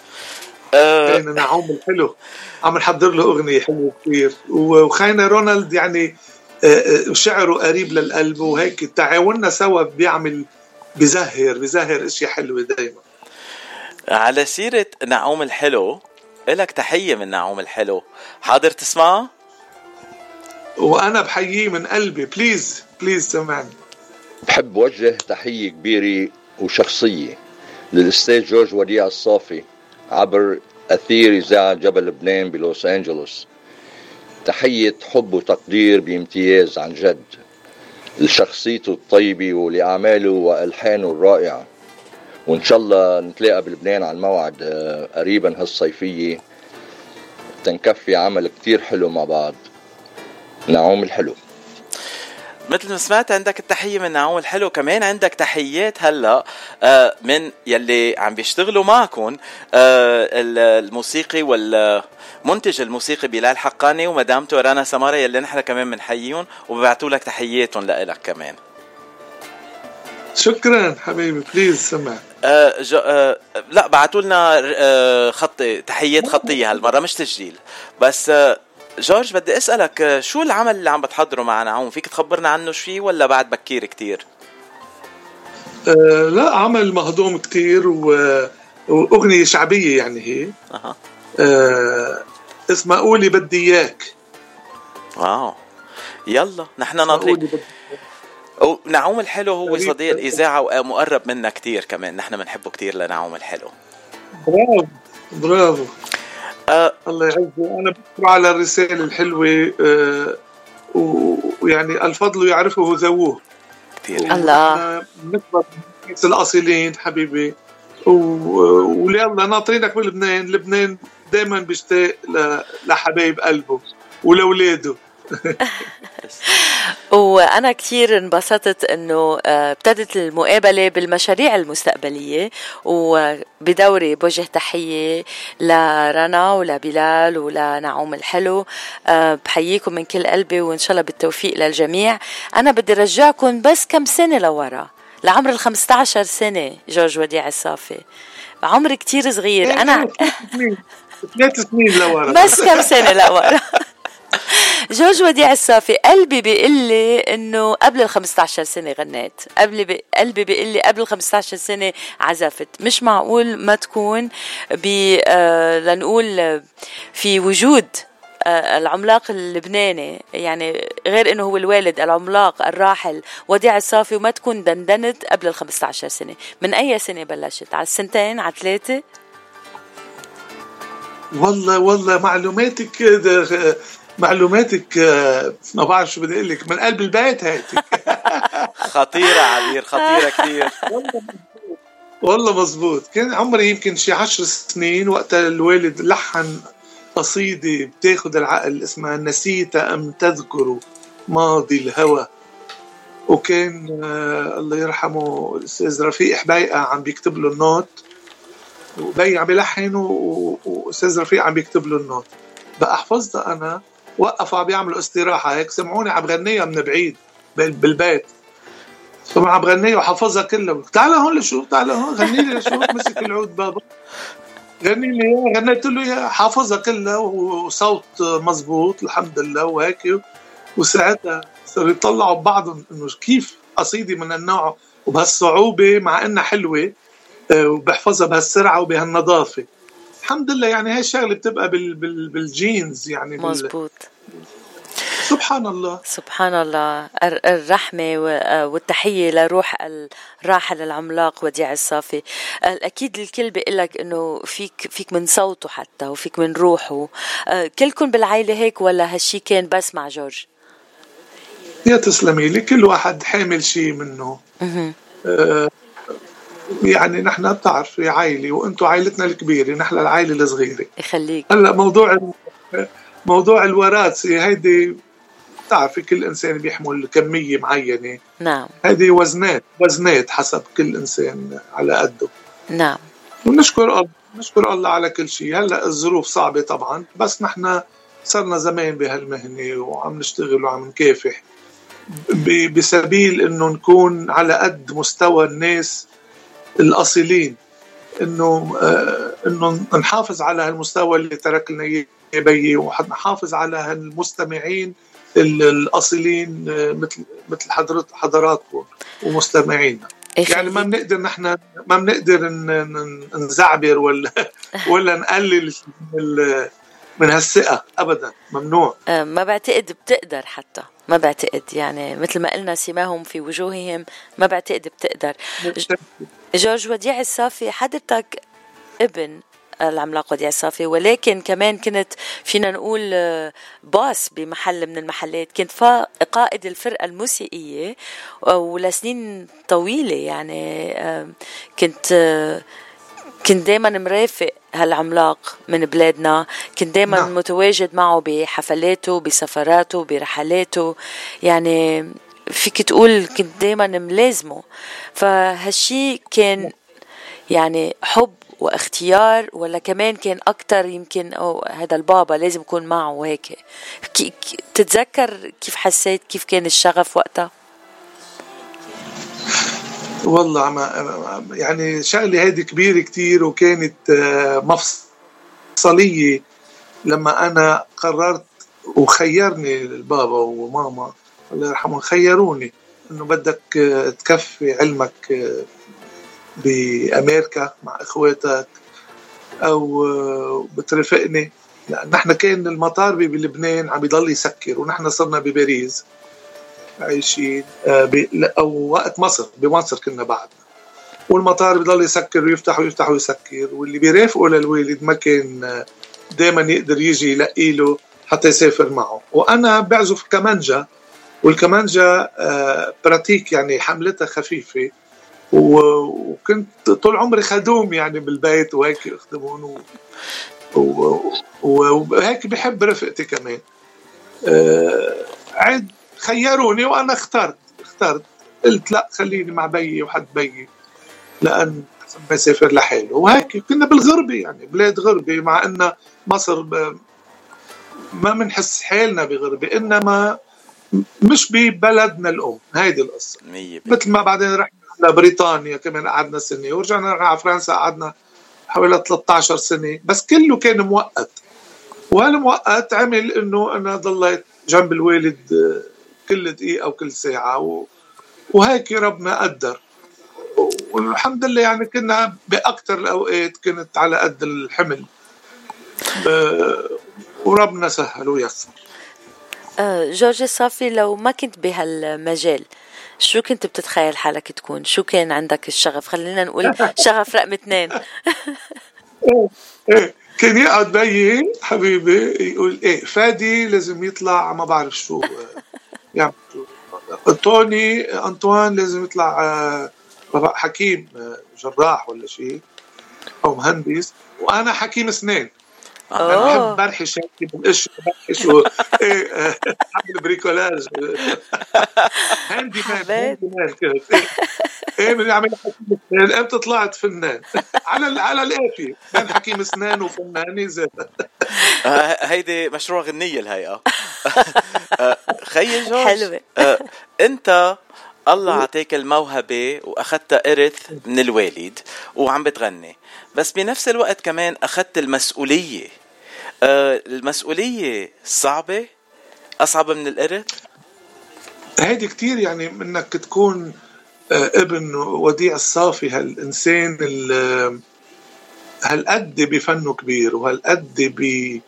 آه، خينا نعوم الحلو عم نحضر له أغنية حلوة كثير وخينا رونالد يعني آه، آه، شعره قريب للقلب وهيك تعاوننا سوا بيعمل بزهر بزهر اشياء حلوة دائما على سيرة نعوم الحلو إلك تحية من نعوم الحلو. حاضر تسمعها؟ وأنا بحييه من قلبي. please please سمعني. بحب وجه تحية كبيرة وشخصية. للأستاذ جورج وديع الصافي عبر أثير إذاعة جبل لبنان بلوس أنجلوس. تحية حب وتقدير بامتياز عن جد لشخصيته الطيبة ولأعماله وألحانه الرائعة. وإن شاء الله نتلاقى بلبنان على الموعد آه، قريبا هالصيفية. تنكفي عمل كتير حلو مع بعض. نعوم الحلو. مثل ما سمعت عندك التحية من نعوم الحلو كمان عندك تحيات هلا آه، من يلي عم بيشتغلوا معكم آه، ال- الموسيقي والمنتج الموسيقي بلال حقاني ومدامته رنا سمارة يلي نحن كمان بنحييهم وببعتوا لك تحياتهم لإلك كمان شكرا حبيبي please سمع آه. آه لا بعتوا لنا آه خطية تحيات خطية هالمرة مش تسجيل بس آه جورج بدي أسألك آه شو العمل اللي عم بتحضره مع نعوم فيك تخبرنا عنه شوي ولا بعد بكير كتير؟ آه لا عمل مهضوم كتير و... وأغنية شعبية يعني هي. أها. آه اسمها قولي بدي إياك. wow. يلا نحن ناطرين بدي ونعوم الحلو هو قريب. صديق الإذاعة ومقرب منا كتير كمان. نحن بنحبه كتير لنعوم الحلو. برافو برافو. آه الله يعزه أنا بشكره على الرسالة الحلوة آه ويعني الفضل يعرفه ذووه. الله. بنكبر الأصيلين حبيبي. ويلا ناطرينك بلبنان. لبنان دائما بيشتاق ل- لحبايب قلبه ولولاده وأنا كثير انبسطت إنه آه، ابتدت المقابلة بالمشاريع المستقبلية وبدوري بوجه تحية لرنا ولبلال ولنعوم الحلو. آه، بحييكم من كل قلبي وإن شاء الله بالتوفيق للجميع. أنا بدي رجعكم بس كم سنة لورا لعمر ال 15 سنة جورج وديع الصافي. عمر كتير صغير. أنا ثلاث سنين لورا. بس كم سنة لورا. جورج وديع الصافي قلبي بيقول لي إنه قبل ال 15 سنة غنيت. قبل بي قلبي بيقول لي قبل ال 15 سنة عزفت. مش معقول ما تكون ب آه لنقول آه، في وجود آه، العملاق اللبناني. يعني غير إنه هو الوالد العملاق الراحل. وديع الصافي وما تكون دندنت قبل ال 15 سنة. من أي سنة بلشت؟ على السنتين؟ على ثلاثة؟ والله والله معلوماتك ده- معلوماتك آه، ما بعرف شو بدي أقول لك من قلب البيت هيك خطيرة عبير خطيرة كثير. والله مزبوط. كان عمري يمكن شي عشر سنين وقتها الوالد لحن قصيدة بتاخد العقل اسمها نسيت أم تذكر ماضي الهوى. وكان آه الله يرحمه الأستاذ رفيق حبيقة عم بيكتب له النوت. وبي عم بيلحن وأستاذ رفيق عم بيكتب له النوت. بقى حفظتها أنا وقفوا عم بيعملوا استراحة. هيك سمعوني عم غنيها من بعيد بال- بالبيت. طبعا عم بغنيها وحافظها كلها تعال هون لشو تعال هون غني لي شو مسك العود بابا. غني لي اياها غنيت له اياها حافظها كلها وصوت مزبوط الحمد لله وهيك. وساعتها صاروا يطلعوا ببعضهم إنه كيف قصيدة من النوع وبهالصعوبة مع إنها حلوة آه، وبحفظها بهالسرعة وبهالنظافة. الحمد لله يعني هاي الشغله بتبقى بال بال بالجينز يعني مزبوط سبحان الله. سبحان الله. الر- الرحمة والتحية لروح الراحل العملاق وديع الصافي. أكيد الكل بيقول لك إنه فيك فيك من صوته حتى وفيك من روحه. آه، كلكم بالعائلة هيك ولا هالشي كان بس مع جورج؟ يا تسلمي لي كل واحد حامل شيء منه. يعني نحن بتعرفي عائلة وأنتم عائلتنا الكبيرة نحن العائلة الصغيرة. يخليك. هلأ موضوع موضوع الوراثة هيدي بتعرفي كل إنسان بيحمل كمية معينة. نعم. هيدي وزنات وزنات حسب كل إنسان على قده. نعم. ونشكر الله نشكر الله على كل شيء. هلأ الظروف صعبة طبعا بس نحن صرنا زمان بهالمهنة وعم نشتغل وعم نكافح. بسبيل إنه نكون على قد مستوى الناس الأصيلين إنه آه إنه نحافظ على هالمستوى اللي ترك لنا إياه بيي ونحافظ على هالمستمعين ال- الأصيلين آه، مثل مثل حضرت حضراتكم ومستمعينا. يعني ما بنقدر نحن ما بنقدر نزعبر ولا ولا نقلل من هالثقة ابدا ممنوع. آه، ما بعتقد بتقدر حتى. ما بعتقد يعني مثل ما قلنا سماهم في وجوههم ما بعتقد بتقدر. جورج وديع الصافي حضرتك ابن العملاق وديع الصافي ولكن كمان كنت فينا نقول آه، باص بمحل من المحلات. كنت قائد الفرقة الموسيقية آه، ولسنين طويلة يعني كنت آه، كنت دايما مرافق هالعملاق من بلادنا. كنت دايما نعم. متواجد معه بحفلاته بسفراته برحلاته. يعني فيك تقول كنت دايما ملازمه. فهالشي كان يعني حب واختيار ولا كمان كان أكتر يمكن أو هذا البابا لازم يكون معه وهيك تتذكر كيف حسيت؟ كيف كان الشغف وقتها؟ والله عم يعني شغلة هيدي كبيرة كتير وكانت آه، مفصلية. لما أنا قررت وخيرني البابا وماما الله يرحمهم خيروني. إنه بدك آه، تكفي علمك آه، بأمريكا مع إخواتك أو بترافقني نحن كان المطار بلبنان عم بيضل يسكر ونحن صرنا بباريس. عايشين آه، أو وقت مصر بمصر كنا بعد. والمطار بضل يسكر ويفتح ويفتح ويسكر واللي بيرافقه للوالد ما كان دائما يقدر يجي يلاقي له حتى يسافر معه. وأنا بعزف كمانجا والكمانجا آه، براتيك يعني حملتها خفيفة. وكنت طول عمري خدوم يعني بالبيت وهيك يخدمون و... و... وهيك بحب رفقتي كمان. آه، عد خيروني وأنا اخترت اخترت. قلت لا خليني مع بيي وحد بيي لأن ما يسافر لحاله. وهيك كنا بالغربة يعني بلاد غربة مع إن مصر. ما بنحس حالنا بغربة إنما مش ببلدنا الأم. هيدي القصة. 100% مثل ما بعدين رحنا لبريطانيا كمان قعدنا سنة ورجعنا على فرنسا قعدنا حوالي 13 سنة. بس كله كان مؤقت وهالمؤقت عمل إنه أنا ضليت جنب الوالد كل دقيقة وكل ساعة و... وهيك ربنا قدر. والحمد لله يعني كنا باكثر الأوقات كنت على قد الحمل. آه، وربنا سهل ويسر. آه، جورج الصافي لو ما كنت بهالمجال شو كنت بتتخيل حالك تكون؟ شو كان عندك الشغف؟ خلينا نقول شغف رقم اثنين. إيه كان يقعد بيي حبيبي يقول إيه فادي لازم يطلع ما بعرف شو. يعمل شو توني أنطوان لازم يطلع آه، حكيم آه، جراح ولا شيء أو مهندس وأنا حكيم اسنان أنا أوه. بحب برحش هيك بالقش برحش و... إيه آه، أعمل bricolage. Handyman. Handy إيه إسنان. إمتى طلعت فنان. على ال- على القافي بين حكيم إسنان وفناني زاد آه، هيدي مشروع غنية الهيئة. آه، خيي جورج حلوة. آه، أنت الله عطيك الموهبة واخذتها إرث من الوالد وعم بتغني. بس بنفس الوقت كمان أخذت المسؤولية. آه، المسؤولية صعبة؟ أصعب من الإرث؟ هيدي كتير يعني إنك تكون آه، ابن وديع الصافي هالإنسان ال- هالقد بفنه كبير وهالقد ب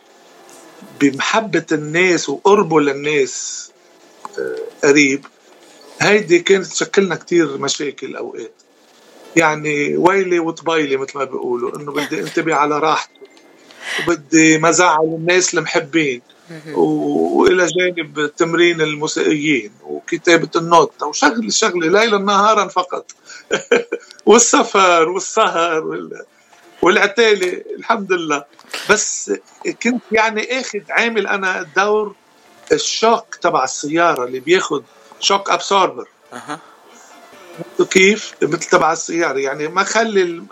بمحبة الناس وقربه للناس آه، قريب. هيدي كانت تشكلنا كتير مشاكل أوقات. يعني ويلي وطبيلي مثل ما بيقولوا إنه بدي انتبه على راحته وبدي ما زعل الناس المحبين وإلى جانب تمرين الموسيقيين وكتابة النوت وشغل شغلة ليلا نهارا فقط. والسفر والسهر وال... والعتالة الحمد لله. بس كنت يعني آخذ عامل أنا الدور الشوك تبع السيارة اللي بياخد شوك أبسوربر. أها. كيف؟ مثل تبع السيارة. يعني ما خلي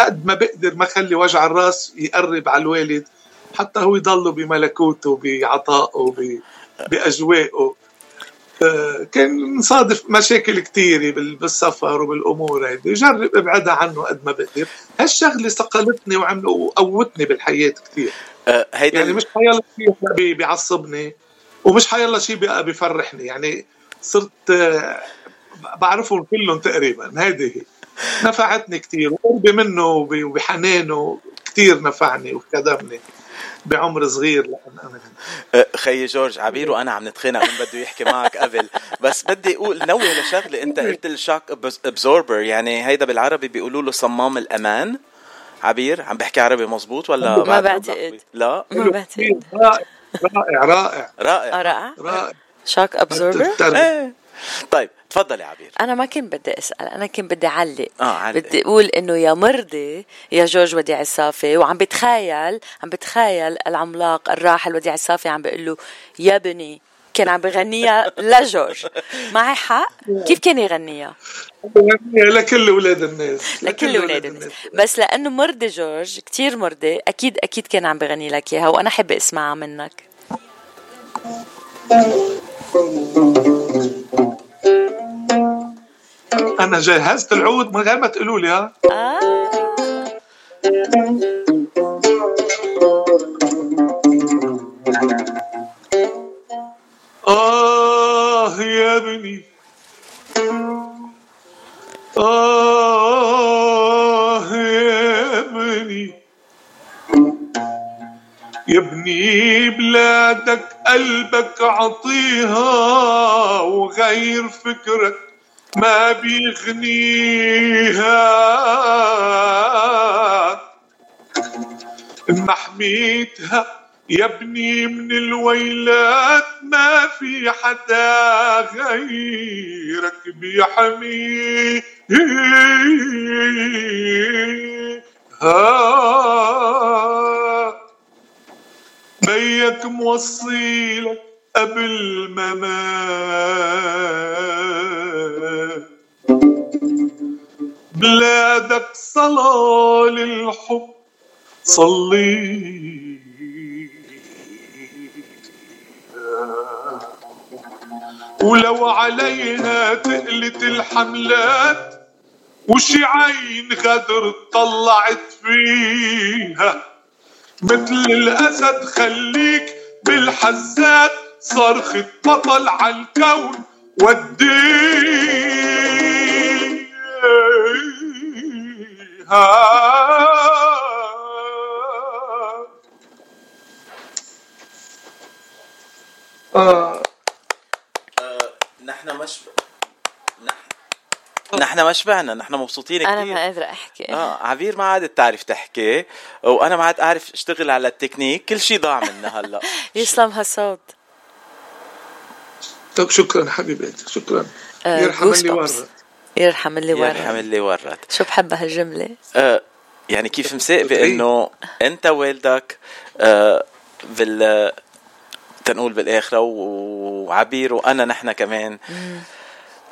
قد ما بقدر ما خلي وجع الراس يقرب على الوالد حتى هو يضله بملكوته بعطائه باجوائه آه، كان نصادف مشاكل كثيرة بال- بالسفر وبالأمور هيدي. جرب ابعدها عنه قد ما بقدر. هالشغلة صقلتني وعمل وقوتني بالحياة كثير آه، يعني مش حيلا شيء بي- بيعصبني ومش حيلا شيء بي- بيفرحني. يعني صرت آه، بعرفهم كلهم تقريبا هيدي هي. نفعتني كثير وقربي منه وب- وبحنانه كثير نفعني وخدمني بعمر صغير لأن أنا آه، خيي جورج عبير وأنا عم نتخانق من بده يحكي معك قبل. بس بدي أقول نوه لشغلة أنت قلت الشوك أبزوربر يعني هيدا بالعربي بيقولوا له صمام الأمان. عبير عم بحكي عربي مزبوط ولا ما بعتقد. لا؟ ما بعتقد. رائع رائع رائع. رائع. رائع. شوك ابزوربر. إيه. طيب تفضل يا عبير. أنا ما كنت بدي أسأل أنا كنت بدي أعلق. آه علق. بدي أقول إنه يا مرضي يا جورج وديع الصافي وعم بتخيل عم بتخيل العملاق الراحل وديع الصافي عم بيقول له يا بني كان عم بغنيها لجورج معي حق؟ كيف كان يغنيها؟ لكل أولاد الناس. لكل أولاد الناس. بس لأنه مرضي جورج كتير مرضي أكيد أكيد كان عم بغني لك إياها وأنا حابه أسمعها منك. أنا جهزت العود من غير ما تقولوا لي ها آه. يا بني آه يا بني يا ابني بلادك قلبك عطيها وغير فكرك ما بيغنيها. ما حميتها يا ابني من الويلات ما في حدا غيرك بيحمي ها بيك موصيلك قبل ما بلادك صلاة للحب صلي. ولو علينا تقلت الحملات وشي عين غدر طلعت فيها؟ مثل الأسد خليك بالحزات صرخة بطل عالكون وديها آه. نحن مش نحن ما شبعنا نحن مبسوطين كثير أنا ما قادرة أحكي. آه عبير ما عادت تعرف تحكي وأنا ما عاد أعرف أشتغل على التكنيك كل شيء ضاع منا هلأ. يسلم هالصوت. طب شكرا حبيبتي شكرا. آه، يرحم اللي. ورا يرحم اللي يرحم ورا اللي ورت شو بحب هالجملة؟ آه يعني كيف مساقبة إيه. انه أنت والدك آه بال تنقول بالآخرة وعبير وأنا نحن كمان.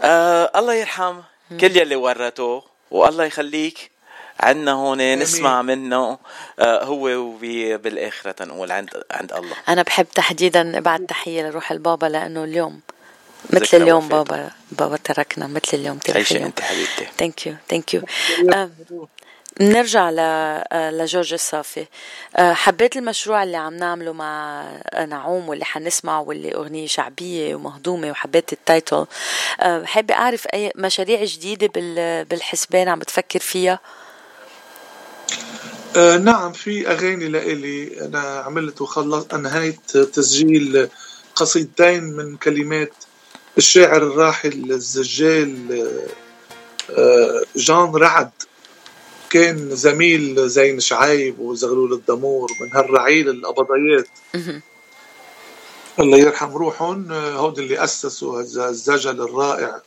آه الله يرحم. كل يلي ورته والله يخليك عنا هون نسمع منه آه هو وبي بالآخرة تنقول عند عند الله. أنا بحب تحديدا ابعت تحية لروح البابا لأنه اليوم مثل اليوم. بابا بابا تركنا مثل اليوم ترك تعيشي اليوم أنت حبيبتي. thank you thank you نرجع آه، لجورج الصافي. آه، حبيت المشروع اللي عم نعمله مع نعوم واللي حنسمعه واللي أغنية شعبية ومهضومة وحبيت التايتل آه، حابة أعرف أي مشاريع جديدة بال- بالحسبان عم بتفكر فيها؟ آه نعم في أغاني لإلي أنا عملت وخلصت أنهيت تسجيل قصيدتين من كلمات الشاعر الراحل الزجال آه، آه، جان رعد. كان زميل زين شعيب وزغلول الدمور من هالرعيل القبضيات مهم. الله يرحم روحهم هود اللي أسسوا هذا الزجل الرائع.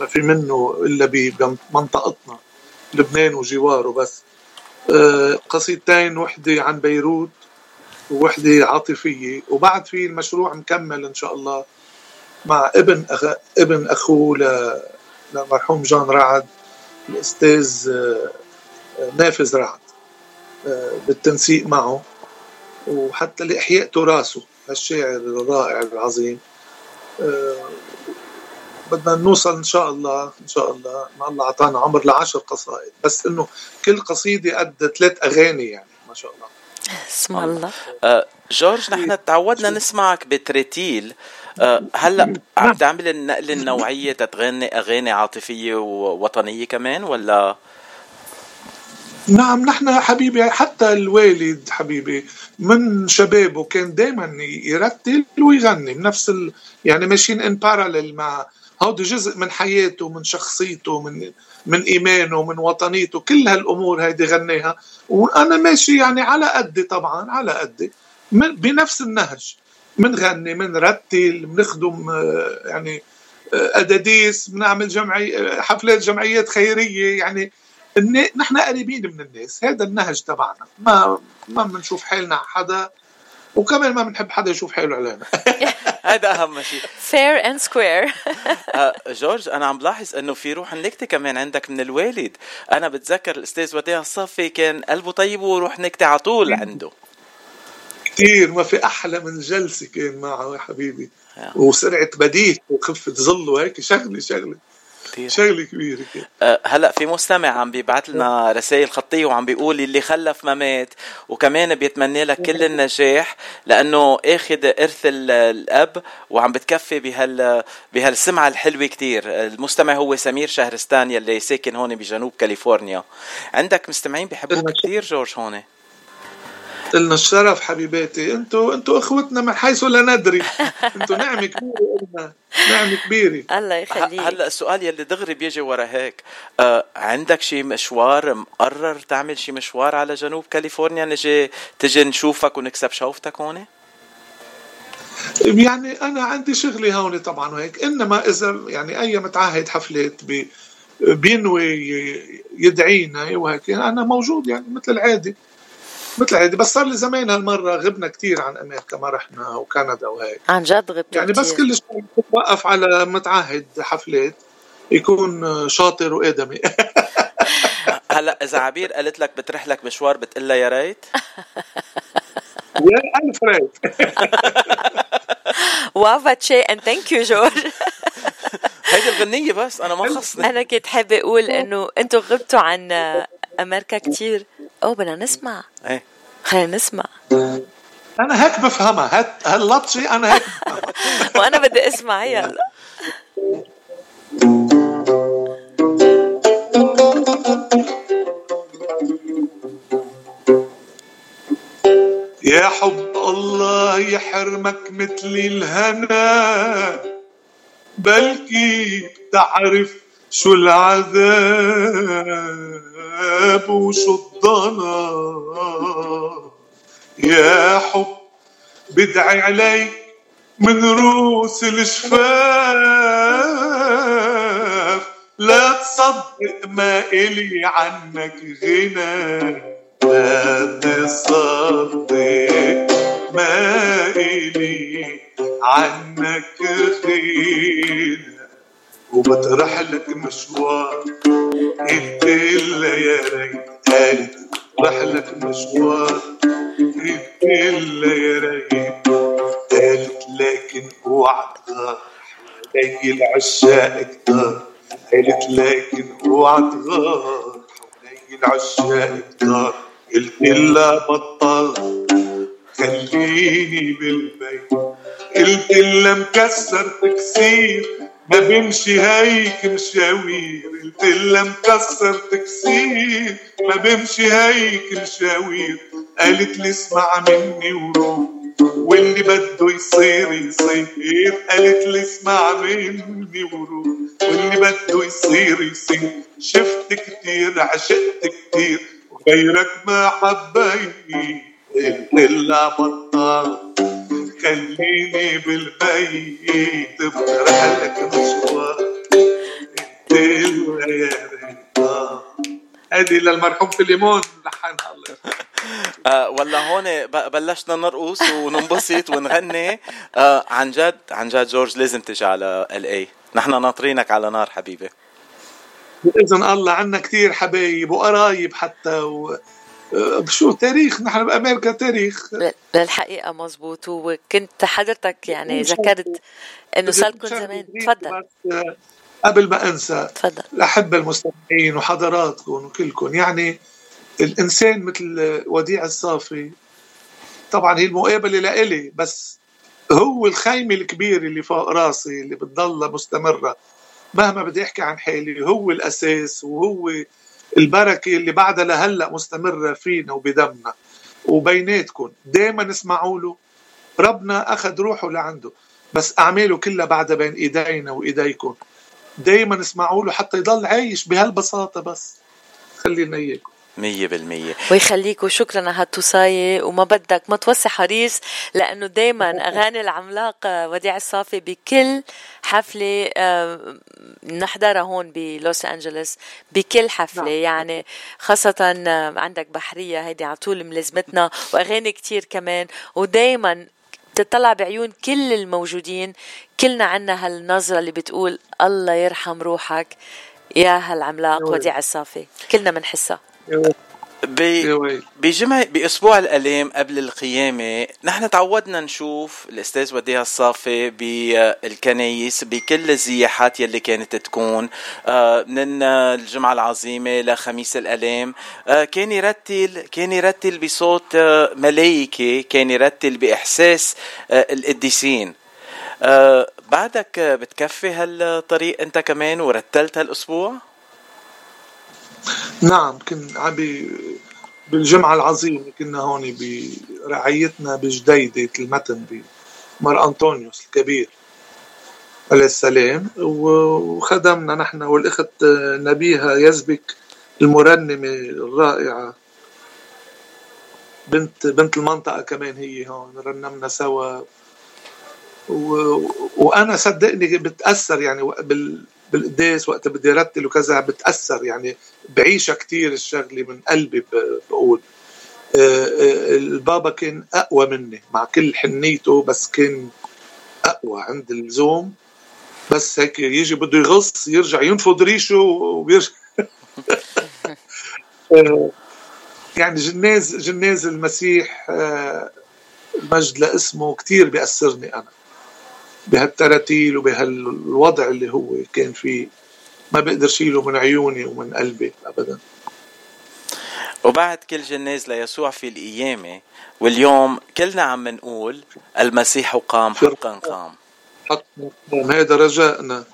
ما في منه إلا بمنطقتنا لبنان وجواره بس. آه، قصيدتين وحدة عن بيروت ووحدة عاطفية. وبعد في المشروع مكمل إن شاء الله مع ابن أخ... ابن أخوه ل... لمرحوم جان رعد الأستاذ آه، نافذ رعد آه، بالتنسيق معه وحتى لإحياء تراثه هالشاعر الرائع العظيم. آه، بدنا نوصل إن شاء الله إن شاء الله ما الله أعطانا عمر لعشر قصائد بس إنه كل قصيدة قد ثلاث أغاني يعني ما شاء الله. اسم الله. آه جورج نحن تعودنا نسمعك بتريتيل. آه هلأ عم تعمل النقل النوعية تتغني أغاني عاطفية ووطنية كمان ولا نعم نحن حبيبي حتى الوالد حبيبي من شبابه كان دائما يرتل ويغني بنفس ال... يعني ماشيين ان باراليل مع هودي جزء من حياته من شخصيته من من إيمانه من وطنيته كل هالأمور هيدي غنيها. وأنا ماشي يعني على قدي طبعا على قدي من بنفس النهج منغني منرتل بنخدم آه، يعني آه، أداديس بنعمل جمعي حفلات جمعيات خيرية يعني نحن قريبين من الناس. هذا النهج تبعنا. ما ما بنشوف حالنا على حدا وكمان ما بنحب حدا يشوف حاله علينا. هذا أهم شيء. Fair and square. آه جورج أنا عم بلاحظ إنه في روح نكتة كمان عندك من الوالد. أنا بتذكر الأستاذ وديع الصافي كان قلبه طيب وروح نكتة على طول عنده. كثير ما في أحلى من جلسة كان معه يا حبيبي. يا. وسرعة بديهة وخفة ظله هيك شغله شغلة. كتير. شغلة كبيرة آه، هلا في مستمع عم بيبعت لنا رسائل خطية وعم بيقول اللي خلف ما مات وكمان بيتمنى لك كل النجاح لأنه آخذ إرث ال- الأب وعم بتكفي بهال بهالسمعة الحلوة كتير. المستمع هو سمير شهرستان يلي ساكن هون بجنوب كاليفورنيا. عندك مستمعين بيحبوك كتير جورج هون؟ قلنا الشرف حبيباتي أنتوا أنتوا اخوتنا من حيث لا ندري. أنتوا نعمة كبيرة قلنا نعمة كبيرة. الله يخليك. هلأ السؤال يلي دغري بيجي ورا هيك آه عندك شي مشوار مقرر تعمل شي مشوار على جنوب كاليفورنيا؟ نجي تجي نشوفك ونكسب شوفتك هون؟ يعني أنا عندي شغلي هون طبعا وهيك إنما إذا يعني أي متعهد حفلات بي بينوي يدعينا وهيك أنا موجود يعني مثل العادي مثل العادي بس صار لي زمان هالمرة غبنا كثير عن أمريكا ما رحنا وكندا وهيك. عن جد غبت يعني بس كل شيء بتوقف على متعهد حفلات يكون شاطر وآدمي. هلا إذا عبير قالت لك بترح لك مشوار بتقول لها يا ريت؟ يا ألف ريت. وافا شيء and thank you جورج. هيدي الغنية بس أنا ما خصني. أنا كنت حابة أقول إنه أنتوا غبتوا عن أمريكا كتير. أوه بدنا نسمع. إيه. خلينا نسمع. أنا هيك بفهمها. هات هاللطشي أنا هيك بفهمها. وأنا بدي أسمع يلا يا حب الله يحرمك مثل الهنا بلكي بتعرف شو العذاب وشو الضنا؟ يا حب بدعي عليك من روس الشفاف. لا تصدق ما إلي عنك غنى. لا تصدق ما إلي عنك غنى. وبطرح لك مشوار قلت لها يا ريت قالت بطرح لك مشوار. قلت لها يا ريت قالت لكن اوعى تغار. حوالي العشاق كتار قالت لكن اوعى تغار. حوالي العشاق كتار قلت لها بطل. خليني بالبيت. قلت لها مكسر تكسير. ما بمشي هيك مشاوير لها مكسر تكسير. ما بمشي هيك مشاوير قالت لي اسمع مني وروح. واللي بده يصير يصير قالت لي اسمع مني وروح. واللي بده يصير يصير شفت كتير عشقت كتير وغيرك ما حبيت قلت لها بطل خليني بالبيت لك مشوار. يا آه. هذه للمرحوم فيليمون لحنها الله. آه ولا هون بلشنا نرقص وننبسط ونغني. آه عن جد عن جد جورج لازم تجي على ال اي نحن ناطرينك على نار حبيبي. بإذن الله عنا كثير حبايب وقرايب حتى و... شو تاريخ؟ نحن بأمريكا تاريخ. للحقيقة مزبوط وكنت حضرتك يعني ذكرت إنه صار لكم زمان. تفضل. آه، قبل ما أنسى تفضل. الأحبة المستمعين وحضراتكم وكلكم. يعني الإنسان مثل وديع الصافي طبعا هي المقابلة لإلي بس هو الخيمة الكبيرة اللي فوق راسي اللي بتضلها مستمرة. مهما بدي أحكي عن حالي هو الأساس وهو البركة اللي بعدها لهلأ مستمرة فينا وبدمنا وبيناتكم دايما اسمعوا له. ربنا أخذ روحه لعنده. بس أعماله كلها بعدها بين إيدينا وإيديكم دايما اسمعوا له حتى يضل عايش بهالبساطة بس. خلينا إياكم مية بالمية. ويخليك وشكرا على هالتوصاية وما بدك ما توسع حريص لأنه دايما أغاني العملاق آه، وديع الصافي بكل حفلة آه، نحضرها هون بلوس أنجلوس بكل حفلة. نعم. يعني خاصة آه، عندك بحرية هيدي على طول ملازمتنا وأغاني كتير كمان. ودايما تطلع بعيون كل الموجودين. كلنا عنا هالنظرة اللي بتقول الله يرحم روحك يا هالعملاق. وديع الصافي. كلنا ويل بجمع بأسبوع الالام قبل القيامة نحن تعودنا نشوف الأستاذ وديع الصافي بالكنايس بكل الزياحات يلي كانت تكون. آه، من الجمعة العظيمة لخميس الالام آه، كان يرتل كان يرتل بصوت آه، ملايكي كان يرتل بإحساس القديسين. بعدك بتكفي هالطريق أنت كمان ورتلت هالأسبوع؟ نعم كن عبي بالجمعة العظيمة كنا هون برعايتنا بجديدة المتن بمار أنطونيوس الكبير عليه السلام وخدمنا نحن والأخت نبيها يزبك المرنمة الرائعة بنت بنت المنطقة كمان هي هون رنمنا سوا و... وأنا صدقني بتأثر يعني بال... بالقداس وقت بدي ارتل وكذا بتأثر يعني بعيشها كثير الشغلة من قلبي بقول. آه، آه، البابا كان أقوى مني مع كل حنيته بس كان أقوى عند اللزوم. بس هيك يجي بده يغص يرجع ينفض ريشه ويرجع. آه، يعني جناز جناز المسيح المجد لاسمه كثير بيأثرني أنا. بهالتراتيل وبهالوضع اللي هو كان فيه. ما بقدر شيله من عيوني ومن قلبي ابدا. وبعد كل جناز ليسوع في القيامة واليوم كلنا عم نقول المسيح قام حقا قام. حقا هذا رجائنا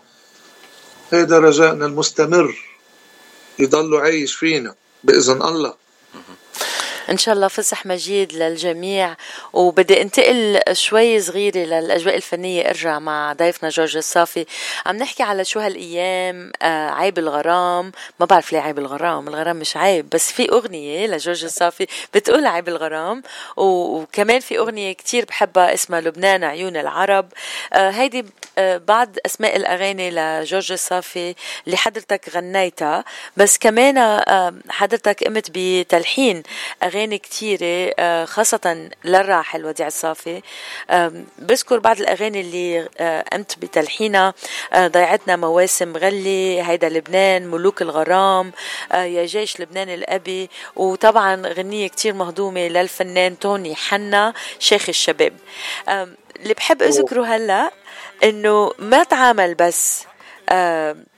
هذا رجائنا المستمر. يضل عايش فينا بإذن الله. إن شاء الله فسح مجيد للجميع. وبدي انتقل شوي صغيرة للأجواء الفنية. ارجع مع ضيفنا جورج الصافي. عم نحكي على شو هالأيام آه عيب الغرام. ما بعرف ليه عيب الغرام. الغرام مش عيب بس في أغنية لجورج الصافي بتقول عيب الغرام. وكمان في أغنية كتير بحبها اسمها لبنان عيون العرب. آه هيدي آه بعض أسماء الأغاني لجورج الصافي اللي حضرتك غنيتها. بس كمان حضرتك قمت بتلحين أغاني كتيرة آه، خاصة للراحل وديع الصافي. بذكر بعض الأغاني اللي آه، قمت بتلحينها. آه، ضيعتنا مواسم غلي هيدا لبنان ملوك الغرام يا جيش لبنان الأبي. وطبعا غنية كتير مهضومة للفنان توني حنا شيخ الشباب. اللي بحب أذكره هلأ إنه ما تعامل بس آه،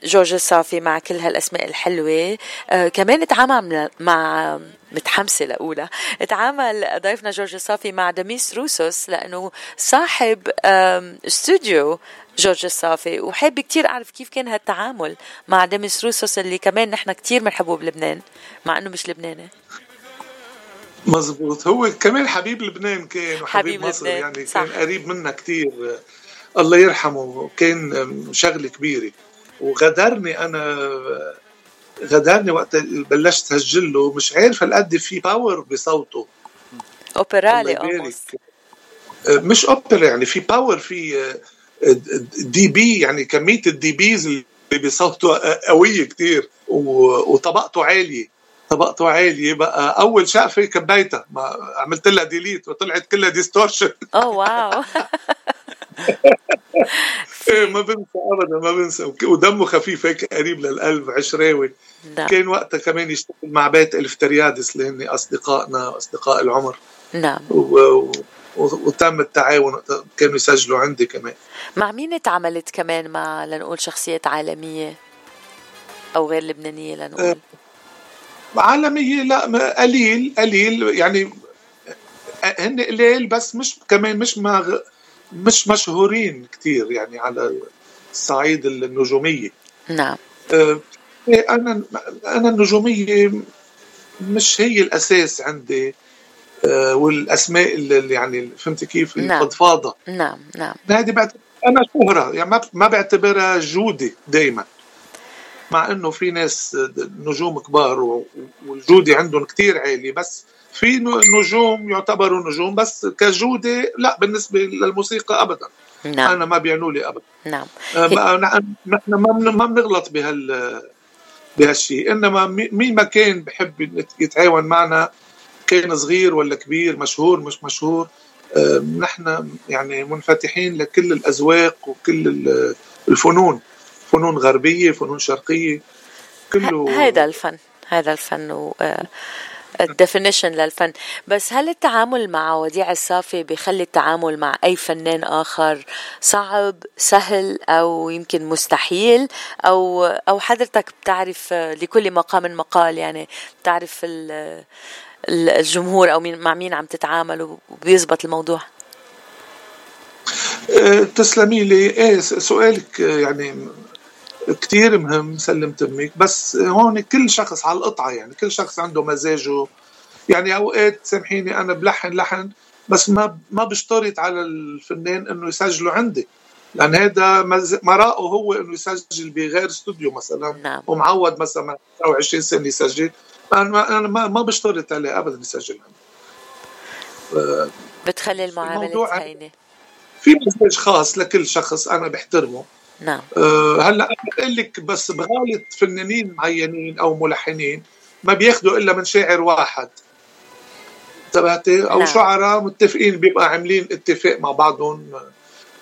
جورج الصافي مع كل هالأسماء الحلوة. آه، كمان تعامل مع متحمسة لأولى. تعامل ضيفنا جورج الصافي مع دميس روسوس لأنه صاحب استوديو جورج الصافي وحابة كتير أعرف كيف كان هالتعامل مع دميس روسوس اللي كمان نحن كتير بنحبه بلبنان مع أنه مش لبناني. مزبوط. هو كمان حبيب لبنان كان وحبيب حبيب مصر لبنان. يعني صح. كان قريب منا كتير. الله يرحمه كان شغلة كبيرة. وغدرني أنا غدرني وقت بلشت سجل له مش عارف هالقد في power بصوته. أوبرالي مش اوبرا يعني في power في dB يعني كمية ال dBs اللي بصوته قوية كتير. وطبقته عالية طبقته عالية بقى. أول شقفة كبيتها ما عملت لها delete وطلعت كلها distortion oh wow ما بنسى ابدا ما بنسى. ودمه خفيف هيك قريب للقلب عشراوي. نعم. كان وقتها كمان يشتغل مع بيت الفتريادس اللي هن أصدقائنا أصدقاء العمر. نعم. و... و... وتم التعاون كانوا يسجلوا عندي كمان. مع مين تعاملت كمان مع لنقول شخصيات عالمية؟ أو غير لبنانية لنقول؟ أه عالمية لا قليل قليل. يعني هن قليل بس مش كمان مش مع مش مشهورين كتير يعني على الصعيد النجومية. نعم. آه، إيه، أنا أنا النجومية مش هي الأساس عندي. آه، والأسماء اللي يعني فهمت كيف؟ نعم. الفضفاضة. نعم نعم. هذه بعتبر أنا شهرة يعني ما بعتبرها جودة دايما. مع إنه في ناس نجوم كبار والجودة عندهم كتير عالي بس في نجوم يعتبروا نجوم بس كجودة لا بالنسبة للموسيقى ابدا. نعم. أنا ما بيعنوا لي ابدا. نعم. آه، نحن ما بنغلط بهال بهالشيء إنما مين ما كان بحب يتعاون معنا كان صغير ولا كبير مشهور مش مشهور آه، نحن يعني منفتحين لكل الأذواق وكل الفنون. فنون غربية فنون شرقية كله هذا الفن هذا الفن و الديفينيشن للفن. بس هل التعامل مع وديع الصافي بيخلي التعامل مع أي فنان آخر صعب سهل أو يمكن مستحيل؟ أو أو حضرتك بتعرف لكل مقام مقال يعني بتعرف الجمهور أو مع مين عم تتعامل وبيزبط الموضوع؟ أه، تسلمي لي. إيه سؤالك يعني كتير مهم سلم تمك بس هون كل شخص على القطعة يعني كل شخص عنده مزاجه. يعني أوقات سامحيني أنا بلحن لحن بس ما ما بشترط على الفنان إنه يسجله عندي. لأن هذا مرائه هو إنه يسجل بغير استوديو مثلا. نعم. ومعود مثلا 29 سنة يسجل. أنا ما ما, ما بشترط عليه ابدا يسجل. عندي بتخلي المعاملة الموضوع- هينة في مزاج خاص لكل شخص أنا بحترمه. نعم. أه هلأ أنا بقول لك بس بغالط فنانين معينين أو ملحنين ما بياخذوا إلا من شاعر واحد. انتبهتي؟ أو نعم. شعراء متفقين بيبقى عاملين اتفاق مع بعضهم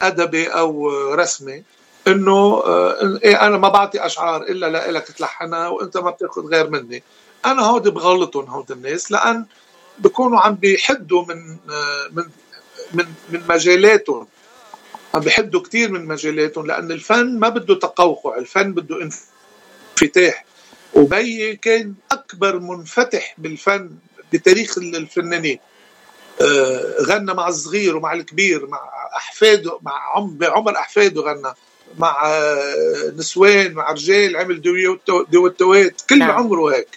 أدبي أو رسمي إنه آه، إيه أنا ما بعطي أشعار إلا لك تلحنها وإنت ما بتاخذ غير مني. أنا هودي بغلطهم هود الناس لأن بكونوا عم بيحدوا من آه، من من من مجالاتهم. عم بيحدوا كثير من مجالاتهم لأن الفن ما بده تقوقع الفن بده انفتاح وبي كان أكبر منفتح بالفن بتاريخ الفنانين آه، غنى مع الصغير ومع الكبير مع أحفاده مع عم بعمر أحفاده غنى مع آه، نسوان مع رجال عمل دويتوات كل نعم. عمره هيك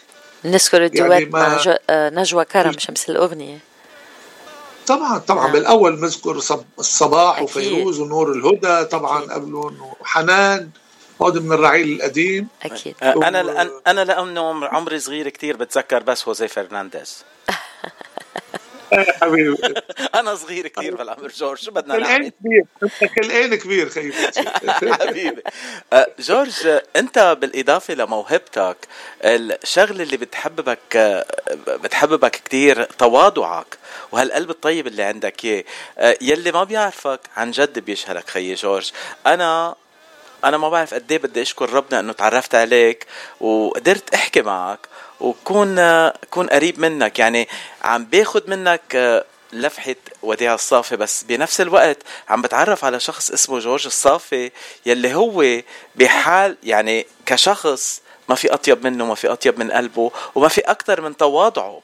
نذكر الدوات يعني مع. آه، نجوى كرم شمس الأغنية طبعا طبعا. نعم. بالأول نذكر صب الصباح أكيد. وفيروز ونور الهدى طبعا قبلهم وحنان هذا من الرعيل القديم. أنا و- لأن أنا لأنه عمر- عمري صغير كتير بتذكر بس هوزي فرنانديز. حبيبي. أنا صغير كتير بالعمر جورج شو بدنا نعمل؟ كبير خلقان كبير خيي. حبيبي. آه، جورج أنت بالإضافة لموهبتك الشغلة اللي بتحببك آه، بتحببك كتير تواضعك وهالقلب الطيب اللي عندك إياه. آه، يلي ما بيعرفك عن جد بيشهرك خيي جورج. أنا أنا ما بعرف قد إيه بدي أشكر ربنا إنه تعرفت عليك وقدرت أحكي معك. وكون كون قريب منك يعني عم باخد منك آه، لفحة وديع الصافي بس بنفس الوقت عم بتعرف على شخص اسمه جورج الصافي يلي هو بحال يعني كشخص ما في أطيب منه ما في أطيب من قلبه وما في أكثر من تواضعه.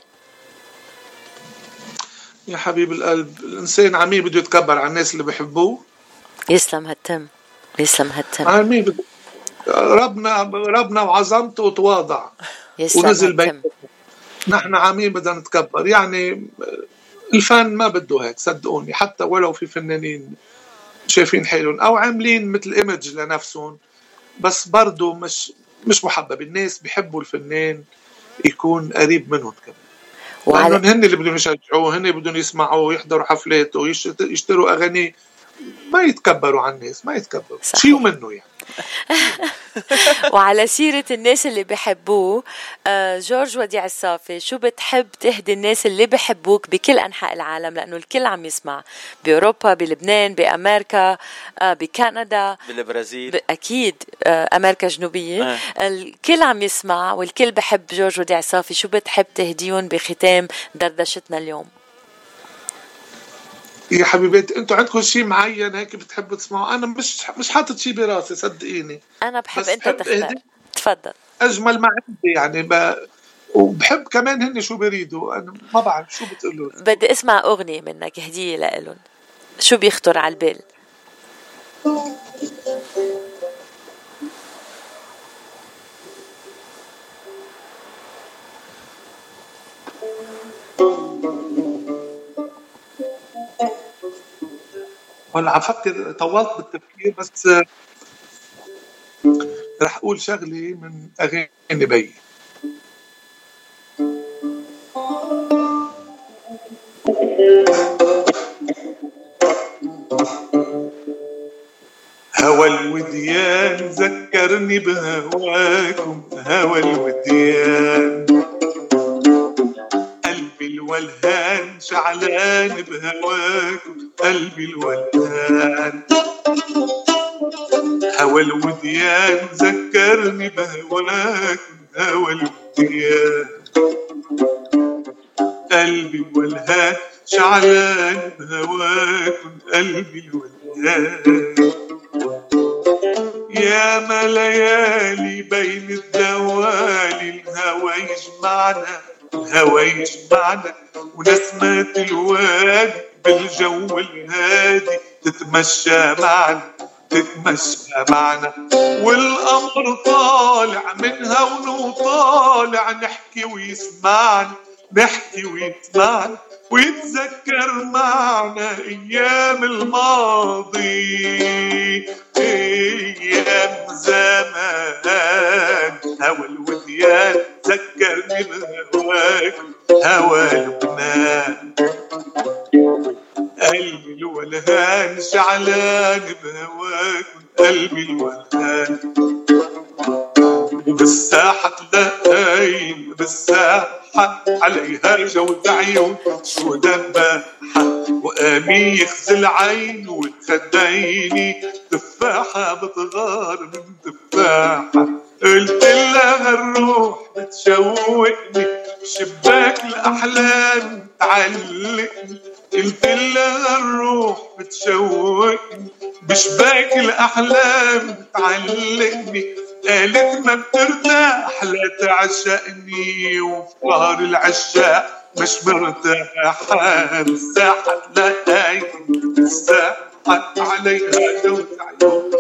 يا حبيب القلب الإنسان عمي بده يتكبر على الناس اللي بحبوه. يسلم هالتم يسلم هالتم. عمي بده ربنا ربنا وعظمته وتواضع ونزل بيته نحن عمين بدنا نتكبر. يعني الفن ما بده هيك صدقوني. حتى ولو في فنانين شايفين حالهم أو عاملين مثل ايمج لنفسهم بس برضه مش مش محبب. الناس بيحبوا الفنان يكون قريب منهم كمان. وعلى هن اللي بدهم يشجعوه هن بدهم يسمعوا يحضروا حفلاته يشت- يشتروا اغانيه ما يتكبروا على الناس ما يتكبروا. صحيح. شيء منه يعني؟ وعلى سيرة الناس اللي بحبوه آه، جورج وديع الصافي شو بتحب تهدي الناس اللي بحبوك بكل أنحاء العالم؟ لأنه الكل عم يسمع. بأوروبا بلبنان بأمريكا آه، بكندا. بالبرازيل. أكيد آه، أمريكا الجنوبية. الكل عم يسمع والكل بحب جورج وديع الصافي. شو بتحب تهديهم بختام دردشتنا اليوم؟ يا حبيباتي أنتوا عندكم شيء معين هيك بتحبوا تسمعوا أنا مش مش حاطط شيء براسي صدقيني. أنا بحب بحب تختار. تفضل. أجمل ما عندي يعني ب... وبحب كمان هن شو بيريدوا أنا ما بعرف شو بتقولوا. بدي أسمع أغنية منك هدية لإلهم شو بيخطر على البال؟ ولا عم فكر طولت بالتفكير بس رح أقول شغلة من أغاني بي. هوى الوديان ذكرني بهواكم هوى الوديان. قلبي الولهان شعلان بهواكم قلبي الولهان هوى الوديان ذكرني بهواكم هوى الوديان. قلبي الولهان شعلان بهواكم قلبي الولهان يا ما ليالي بين الدوالي الهوى يجمعنا. الهوى يجمعنا ونسمة الوادي بالجو الهادي. تتمشى معنا تتمشى معنا. والقمر طالع من هون وطالع. نحكي ويسمعنا نحكي ويسمعنا ويتذكر معنا أيام الماضي أيام زمان. هوى الوديان ذكرني بهواك هوى لبنان قلبي الولهان شعلان بهواك قلبي الولهان. بالساحة تلاقين بالساحة عليها جوز عيون شو دباحة وقامي يخزل عين وتخديني تفاحة بتغار من تفاحة. قلت لها الروح بتشوقني شباك الأحلام تعلقني. قلت لها الروح بتشوقني بشباك الأحلام تعلقني. قالت ما بترتاح لا تعشقني وفي قهر العشاق مش مرتاحة الساحة تلاقي الساحة عليها جوز عيون.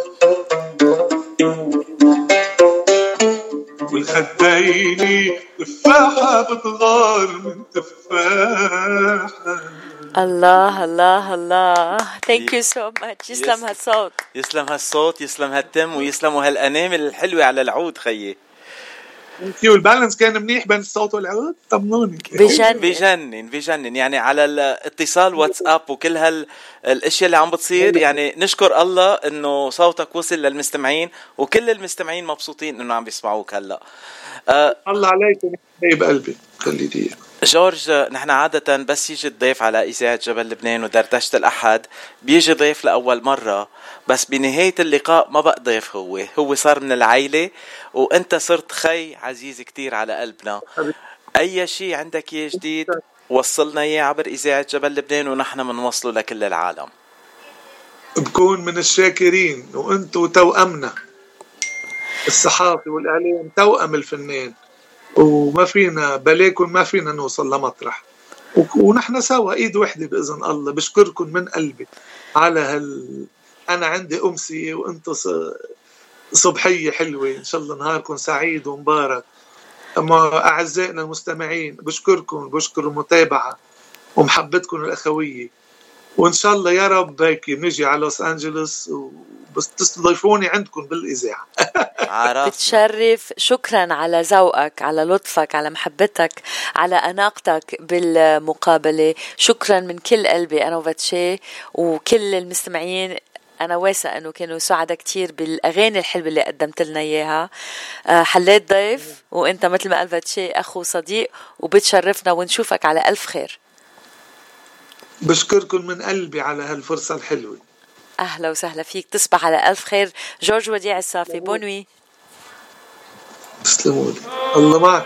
والخديني تفاحة بتغار من تفاحة. الله الله الله thank you so much يسلم هالصوت يسلم هالصوت يسلم هالتم ويسلموا هالانامل الحلوة على العود خيي. انتي وال balance كان منيح بين الصوت والعود؟ طمنوني بجنن. بجنن بجنن. يعني على الاتصال واتساب وكل هالاشياء اللي عم بتصير يعني نشكر الله إنه صوتك وصل للمستمعين وكل المستمعين مبسوطين إنه عم بيسمعوك هلأ. أه الله عليكم حبيب قلبي. خلي دي جورج نحن عادة بس يجي الضيف على إذاعة جبل لبنان ودردشة الأحد بيجي ضيف لأول مرة بس بنهاية اللقاء ما بقى ضيف هو هو صار من العيلة وأنت صرت خي عزيز كتير على قلبنا. أي شيء عندك إياه جديد وصلنا إياه عبر إذاعة جبل لبنان ونحن بنوصله لكل العالم. بكون من الشاكرين وانتو توأمنا. الصحافي والإعلام توأم الفنان. وما فينا بلاكم ما فينا نوصل لمطرح. ونحن سوا إيد وحدة بإذن الله بشكركم من قلبي على هال. أنا عندي أمسية وأنت صبحية حلوة. إن شاء الله نهاركم سعيد ومبارك. أما أعزائنا المستمعين بشكركم بشكر المتابعة ومحبتكم الأخوية. وإن شاء الله يا رب هيك نجي على لوس أنجلوس وبس تستضيفوني عندكم بالإذاعة. بتشرف. شكرا على ذوقك على لطفك على محبتك على أناقتك بالمقابلة. شكرا من كل قلبي أنا وفاتشي وكل المستمعين. أنا واثقة إنه كانوا سعداء كتير بالأغاني الحلوة اللي قدمت لنا إياها. آه، حليت ضيف وأنت مثل ما قال فاتشي أخو وصديق وبتشرفنا ونشوفك على ألف خير. بشكركم من قلبي على هالفرصة الحلوة. أهلا وسهلا فيك. تصبح على ألف خير. جورج وديع الصافي بونوي تسلموا الله معك.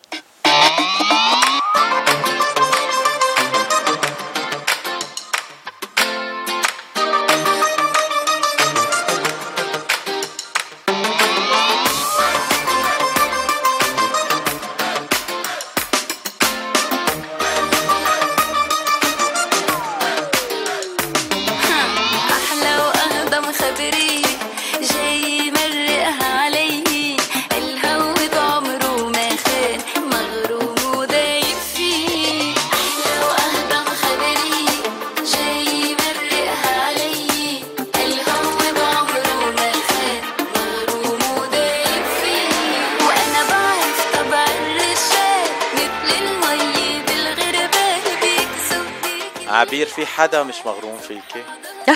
في حدا مش مغروم فيكي؟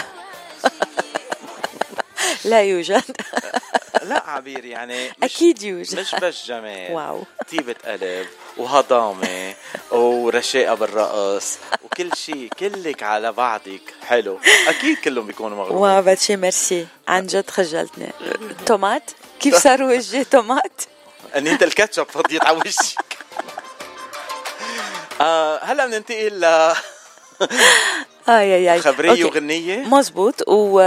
لا يوجد. لا عبير يعني مش أكيد يوجد. مش بس جمال wow. طيبة قلب وهضامة ورشاقة بالرقص وكل شيء كلك على بعضك حلو. أكيد كلهم بيكونوا مغرومين. wow باتشي ميرسي. عن جد خجلتني. تومات كيف صار وجهي تومات أنت الكاتشب فضيت على وشك آه هلا بننتقل اي اي خبرية okay. وغنية؟ مزبوط و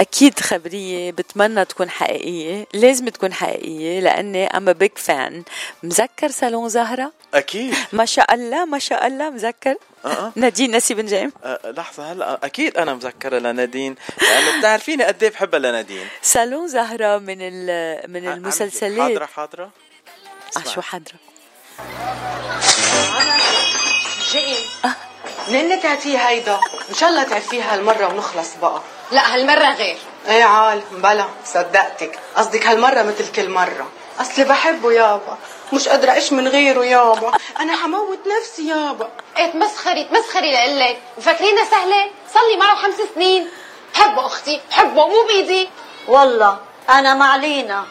أكيد خبرية بتمنى تكون حقيقية لازم تكون حقيقية لأني I'm big fan مذكر صالون زهرة؟ أكيد. ما شاء الله ما شاء الله مذكر. آه. نادين نسيب نجيم آه لحظة هلا أكيد أنا مذكرة لنادين لأنه بتعرفيني قد إيه بحبها لنادين. صالون زهرة من ال- من المسلسلات. حاضرة حاضرة؟ آه شو حضره جئي منين تعتيه هيدا؟ إن شاء الله تعفيها هالمرة ونخلص بقى. لا هالمرة غير. إيه عال بلا صدقتك. قصدك هالمرة مثل كل مرة. أصلي بحبه يابا. مش قادرة أعيش من غيره يابا. أنا حموت نفسي يابا. إيه تمسخري تمسخري لقلك مفكرينها سهلة؟ صلي معه خمس سنين. بحبه أختي بحبه مو بايدي والله أنا مع لينا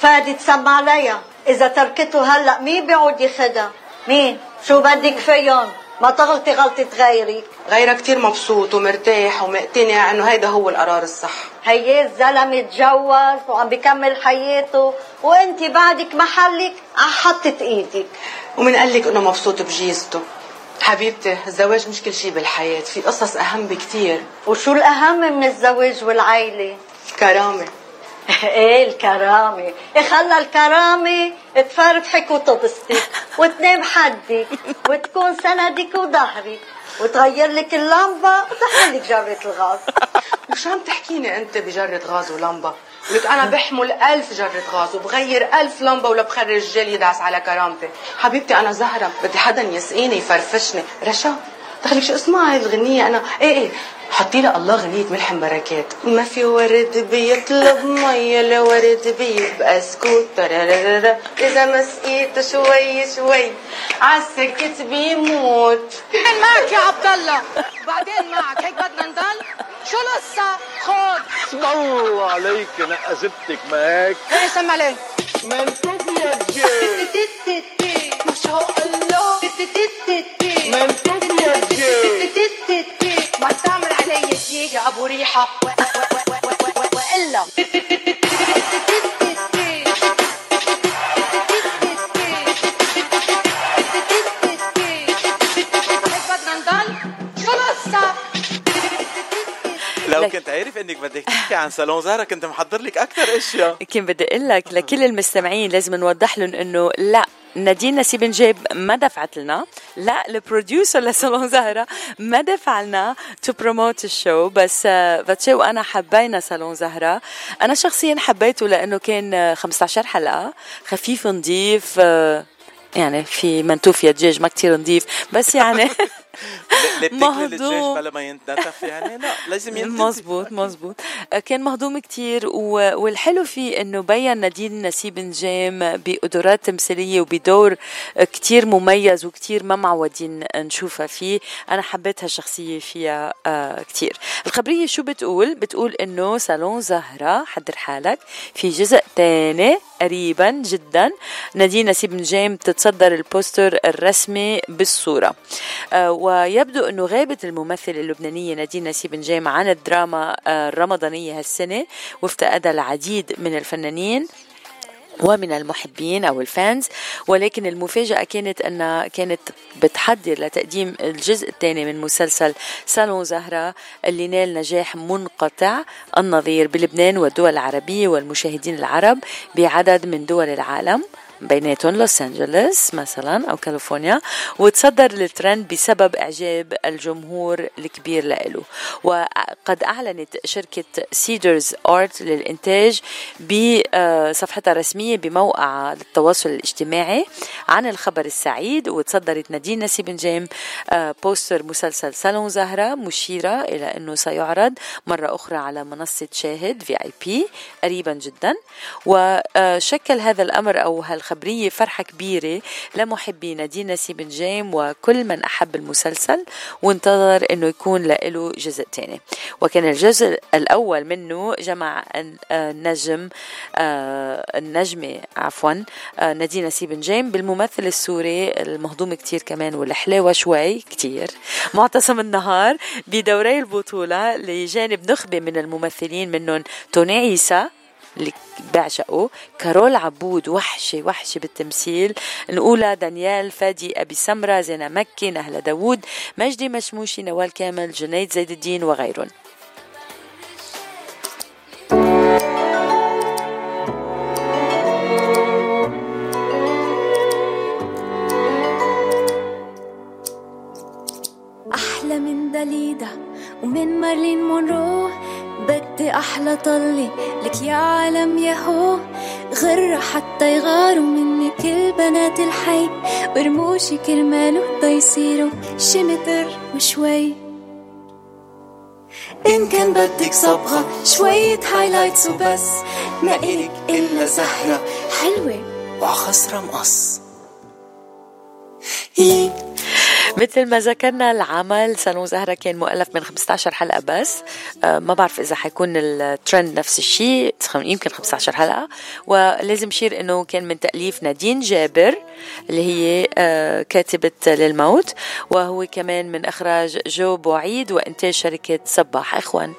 فادي تسمع عليها إذا تركته هلأ مين بيعود ياخدها مين؟ شو بدك فيهم؟ ما تغلطي غلطة غيري. غيرها كتير مبسوط ومرتاح ومقتنع انه هيدا هو القرار الصح. هي الزلمة تجوز وعم بكمل حياته وأنت بعدك محلك على حطة إيدك. ومن قال لك إنه مبسوط بجيزته. حبيبتي الزواج مش كل شيء بالحياة في قصص أهم بكتير. وشو الأهم من الزواج والعيلة؟ كرامة. إيه الكرامة؟ إيه خلى الكرامة تفرفحك وتبسطك وتنام حدك وتكون سندك وظهرك وتغير لك اللمبة وتحمل لك جرة الغاز. وشو عم تحكيني أنت بجرة غاز ولمبة؟ لك أنا بحمل ألف جرة غاز وبغير ألف لمبة ولا بخرج جيل يدعس على كرامتي. حبيبتي أنا زهرة بدي حدا يسقيني يفرفشني. رشا دخلك شو اسمها هاي الغنية؟ أنا إيه إيه. حطي لها الله غنية ملحم بركات. ما في ورد بيطلب مية لا ورد بيبقى سكوت. إذا ما سقيته شوي شوي. عالسكت بيموت. بعدين معك يا عبد الله بعدين معك. هيك بدنا نضل؟ شو القصة؟ خد اسم الله عليك أنا ما هيك إيه سمع ليه منطق يا ما شاء الله. منتوب يا ما تعمل علي الجيل يا ابو ريحه عارف إنك بدك تحكي عن صالون زهرة؟ كنت محضر لك أكثر أشياء. كان بدي أقول لك لكل المستمعين لازم نوضح لهم إنه لا نادين نسيب نجيم ما دفعت لنا. لا ال producer لصالون زهرة ما دفع لنا to promote ال show بس آه، باتشي وانا حبينا صالون زهرة. أنا شخصيا حبيته لأنه كان آه، 15 حلقة. خفيف نظيف آه، يعني في منتوف يا دجاج ما كتير نظيف بس يعني مهضوم. بلا ما ينتنف يعني لا لازم ينتنف مزبوط مزبوط كان مهضوم كتير والحلو فيه إنه بين نادين نسيب نجام بقدرات تمثيلية وبدور كتير مميز وكتير ما معودين نشوفها فيه. أنا حبيت هالشخصيه فيها آه، كتير. الخبرية شو بتقول؟ بتقول إنه صالون زهرة حضر حالك في جزء تاني. قريبا جدا. نادين نسيب نجام تتصدر البوستر الرسمي بالصورة. آه، ويبدو أنه غابت الممثلة اللبنانية نادين نسيب نجام عن الدراما آه، الرمضانية هالسنة وافتقدها العديد من الفنانين. ومن المحبين أو الفانز ولكن المفاجأة كانت انها كانت بتحضر لتقديم الجزء الثاني من مسلسل صالون زهرة اللي نال نجاح منقطع النظير بلبنان والدول العربية والمشاهدين العرب بعدد من دول العالم. بيناتهم لوس انجلوس مثلا أو كاليفورنيا وتصدر الترند بسبب إعجاب الجمهور الكبير له. وقد أعلنت شركة Cedars Art للإنتاج بصفحتها الرسمية بموقع التواصل الاجتماعي عن الخبر السعيد وتصدرت نادين نسيب نجيم آه، poster مسلسل صالون زهره مشيرة إلى أنه سيعرض مرة أخرى على منصة شاهد VIP قريبا جدا. وشكل هذا الأمر أو هالخبريه فرحة كبيرة لمحبي نادين نسيب نجام وكل من أحب المسلسل وانتظر إنه يكون له جزء ثاني وكان الجزء الأول منه جمع آه، النجم آه، النجمة عفوا آه، نادين نسيب نجام بالممثل السوري المهضوم كتير كمان والحلاوه شوي كتير. معتصم النهار بدوري البطولة لجانب نخبة من الممثلين منهم توني عيسى اللي بعشقه. كارول عبود وحشة وحشة بالتمثيل. الأولى دانيال فادي أبي سمرة زينة مكي نهلة داوود مجدي مشموشي نوال كامل جنيد زيد الدين وغيرهم. أحلى من داليدا ومن مارلين مونرو. بدي أحلى طلي لك يا عالم ياهو غرة حتى يغاروا مني كل بنات الحي. ورموشي كرمال ودا يصيروا. شي متر وشوي إن كان بدك صبغة شوية هايلايتس وبس. ما إلك إلا زهرة حلوة وعخصرة مقص. مثل ما ذكرنا العمل صالون زهرة كان مؤلف من 15 حلقة بس. آه، ما بعرف إذا حيكون الترند نفس الشيء يمكن 15 حلقة. ولازم نشير إنه كان من تأليف نادين جابر اللي هي آه، كاتبة للموت. وهو كمان من إخراج جو بوعيد وإنتاج شركة صباح. إخوان.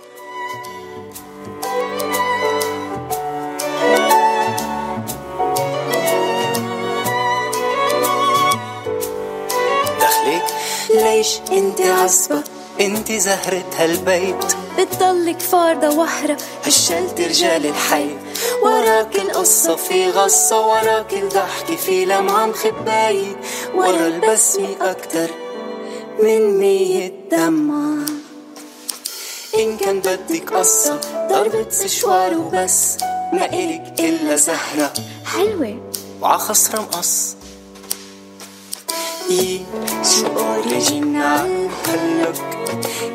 ليش انت عصبة انت زهرة هالبيت. بتضلك فاردة وحرة هشلت رجال الحي. وراك القصة في غصة وراك الضحكة في لمعة مخباية ورا البسمة أكتر من مية دمعة. إن كان بدك قصة ضربة سشوار وبس. ما إلك إلا زهرة. حلوة. وعخصرة مقص يي شو أوريجينال هلك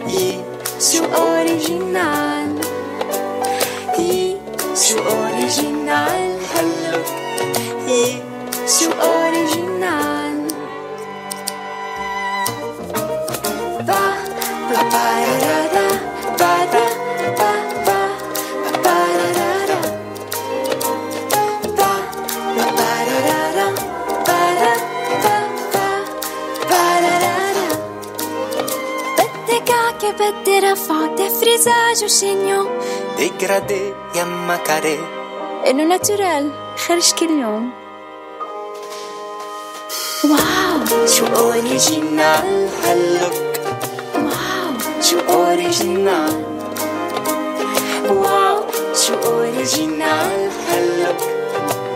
يي شو أوريجينال يي شو أوريجينال بركي بدي رفعه تفريزاج وشينيو ديجرادي يما كاري انه ناتورال خرج كل يوم واو شو اوريجينال هاللوك واو شو اوريجينال واو شو اوريجينال هاللوك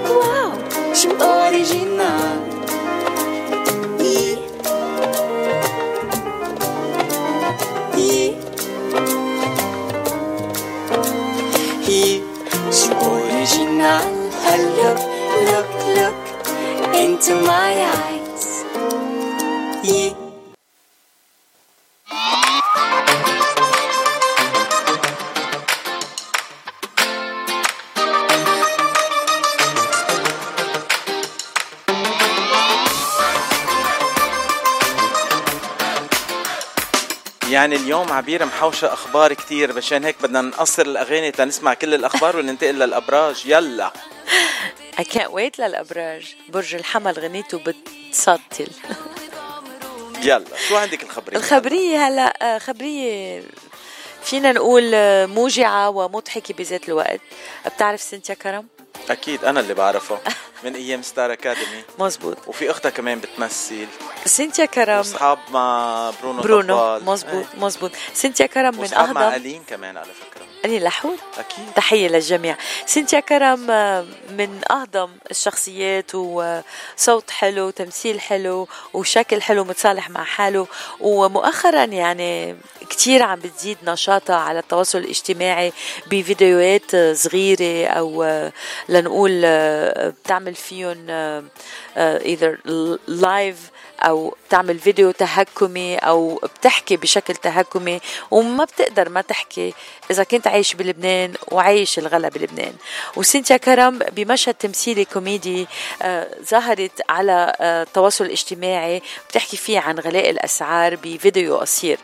واو شو اوريجينال look, look, look into my eyes. يعني اليوم عبير محوشة أخبار كتير. مشان هيك بدنا نقصر الأغاني تنسمع كل الأخبار وننتقل للأبراج. يلا. I can't wait للأبراج. برج الحمل غنيته بتسطل يلا. شو عندك الخبرية؟ الخبرية هلا آه، خبرية فينا نقول آه، موجعة ومضحكة بذات الوقت. بتعرف سنتيا كرم؟ أكيد أنا اللي بعرفه من أيام ستار أكاديمي. مزبوط وفي أختها كمان بتمثل. سنتيا كرم. أصحاب مع برونو برونو. مزبوط مزبوط سنتيا كرم من وأصحاب مع ألين كمان على فكرة. أني لحول أكيد. تحية للجميع. سنتيا كرم من أهضم الشخصيات وصوت حلو تمثيل حلو وشكل حلو متصالح مع حاله ومؤخرا يعني كتير عم بتزيد نشاطها على التواصل الاجتماعي بفيديوهات صغيرة أو لنقول بتعمل فيهم آه، either لايف أو بتعمل فيديو تهكمي أو بتحكي بشكل تهكمي وما بتقدر ما تحكي إذا كنت عايش بلبنان وعايش الغلا بلبنان. وسينتيا كرم بمشهد تمثيلي كوميدي آه، ظهرت على آه، التواصل الاجتماعي بتحكي فيه عن غلاء الأسعار بفيديو قصير.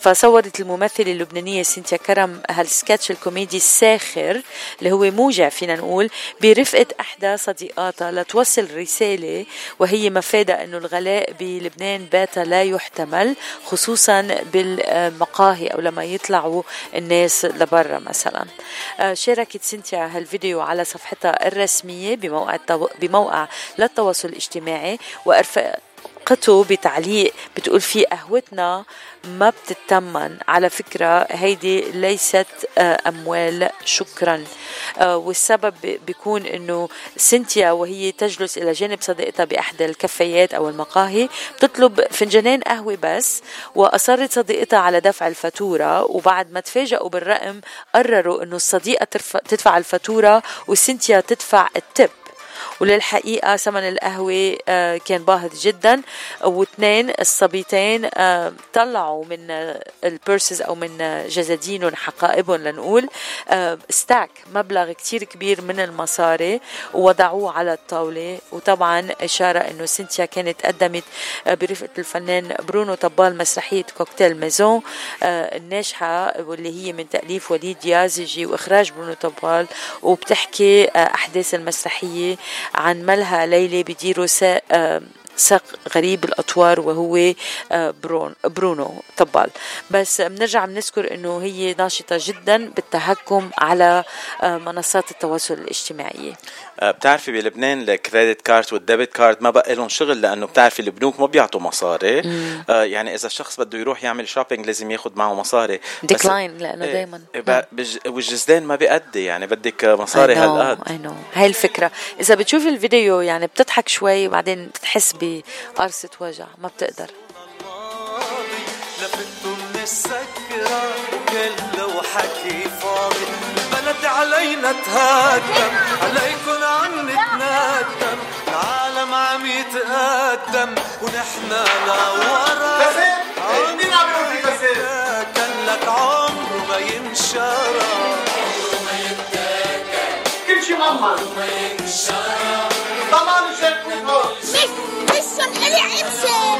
فصورت الممثلة اللبنانية سينتيا كرم هالسكتش الكوميدي الساخر اللي هو موجع فينا نقول برفقة أحدى صديقاتها لتوصل رسالة وهي مفادها إنه الغلاء بلبنان بات لا يحتمل خصوصا بالمقاهي أو لما يطلعوا الناس لبرا مثلا. آه، شاركت سينتيا هالفيديو على صفحتها الرسمية بموقع بموقع للتواصل الاجتماعي وارفق قته بتعليق بتقول فيه قهوتنا ما بتتمن. على فكرة هيدي ليست آه، أموال شكرا. آه، والسبب بيكون أنه سنتيا وهي تجلس إلى جانب صديقتها بأحدى الكافيات أو المقاهي بتطلب فنجانين قهوة بس وأصرت صديقتها على دفع الفاتورة وبعد ما تفاجئوا بالرقم قرروا أنه الصديقة تدفع الفاتورة وسنتيا تدفع ال tip. وللحقيقة ثمن القهوة آه، كان باهظ جدا. واثنين الصبيتين آه، طلعوا من آه، ال purses أو من آه، جزادينهم حقائبهم لنقول. آه، stack مبلغ كتير كبير من المصاري ووضعوه على الطاولة. وطبعا إشارة أنه سنتيا كانت قدمت آه، برفقة الفنان برونو طبال مسرحية كوكتيل ميزون آه، الناجحة واللي هي من تأليف وليد يازجي وإخراج برونو طبال. وبتحكي آه، أحداث المسرحية عن ملهى ليلى بديروا آه، ساق غريب الأطوار وهو آه، برون برونو طبال. بس بنرجع بنذكر إنه هي ناشطة جدا بالتهكم على آه، منصات التواصل الاجتماعي. بتعرفي بلبنان ال credit card وال debit card ما بقى لهم شغل لأنه بتعرفي البنوك ما بيعطوا مصاري. آه يعني إذا الشخص بده يروح يعمل shopping لازم ياخذ معه مصاري. decline لأنه إيه، دائما إيه، والجزدان ما بيأدي. يعني بدك مصاري هالقد. اي no هاي الفكرة. إذا بتشوف الفيديو يعني بتضحك شوي وبعدين بتحس بقرصة وجع ما بتقدر. لفت من السكرة كله وحكي فاضي البلد علينا تهدم. عليكن عم نتندم. العالم عم يتقدم. ونحن لورا مين عم يقول بسيط؟ كان لك عمره ما ينشرى. كل شي ماما عمره ما ينشرى ضمان شايفين هون مش مش الي عمسة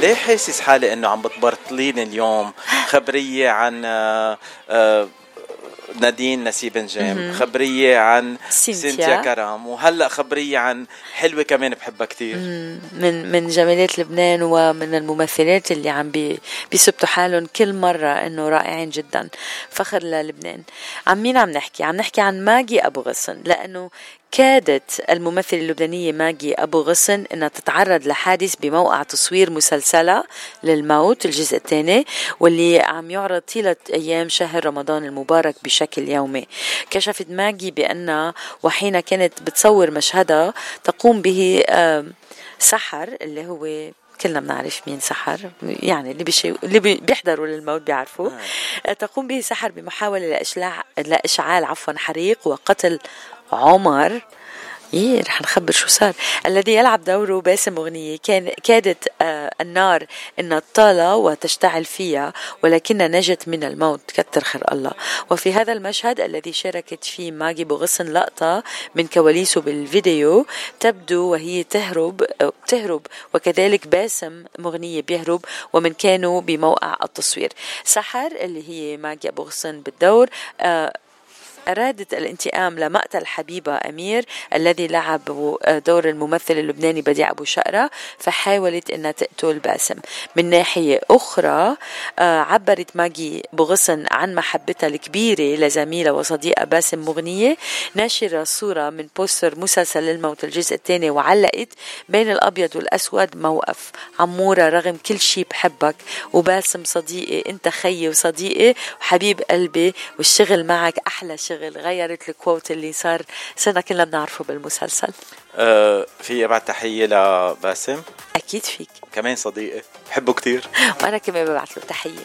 ليه حاسس حالي إنه عم بتبرطليني اليوم؟ خبرية عن آه، آه، نادين نسيب نجام. خبرية عن سينتيا. سينتيا كرام وهلأ خبرية عن حلوة كمان بحبها كتير. من من جمالات لبنان ومن الممثلات اللي عم بي بيثبتوا حالهم كل مرة إنه رائعين جدا. فخر للبنان. عن مين عم نحكي؟ عم نحكي عن ماجي أبو غصن لأنه كادت الممثلة اللبنانية ماجي أبو غصن أنها تتعرض لحادث بموقع تصوير مسلسلها للموت الجزء الثاني واللي عم يعرض طيلة أيام شهر رمضان المبارك بشكل يومي كشفت ماجي بأنها وحين كانت بتصور مشهدها تقوم به سحر اللي هو كلنا بنعرف مين سحر يعني اللي بيشي... اللي بي- بيحضروا للموت بيعرفوا آه. تقوم به سحر بمحاولة لإشلاع لإشعال عفوا حريق وقتل عمر. إيه رح نخبر شو صار. الذي يلعب دوره باسم أغنية كان كادت آه النار أن تطالى وتشتعل فيها ولكنها نجت من الموت كتر خير الله. وفي هذا المشهد الذي شاركت فيه ماجي بغصن لقطة من كواليسه بالفيديو تبدو وهي تهرب تهرب وكذلك باسم مغنية بيهرب ومن كانوا بموقع التصوير. سحر اللي هي ماجي أبو غصن بالدور آه أرادت الانتقام لمقتل حبيبة أمير الذي لعب دور الممثل اللبناني بديع أبو شقرة فحاولت أنها تقتل باسم. من ناحية أخرى آه، عبرت ماجي بغصن عن محبتها الكبيرة لزميلة وصديقة باسم مغنية. ناشرة صورة من بوستر مسلسل الموت الجزء الثاني وعلقت بين الأبيض والأسود موقف. عمورة رغم كل شي بحبك وباسم صديقي أنت خيي وصديقي وحبيب قلبي والشغل معك أحلى شغل. غيرت الكوت اللي صار صرنا كلنا بنعرفه بالمسلسل. آه في ابعت تحية لباسم. أكيد فيك. كمان صديقي. بحبه كتير. وأنا كمان ببعث له تحية.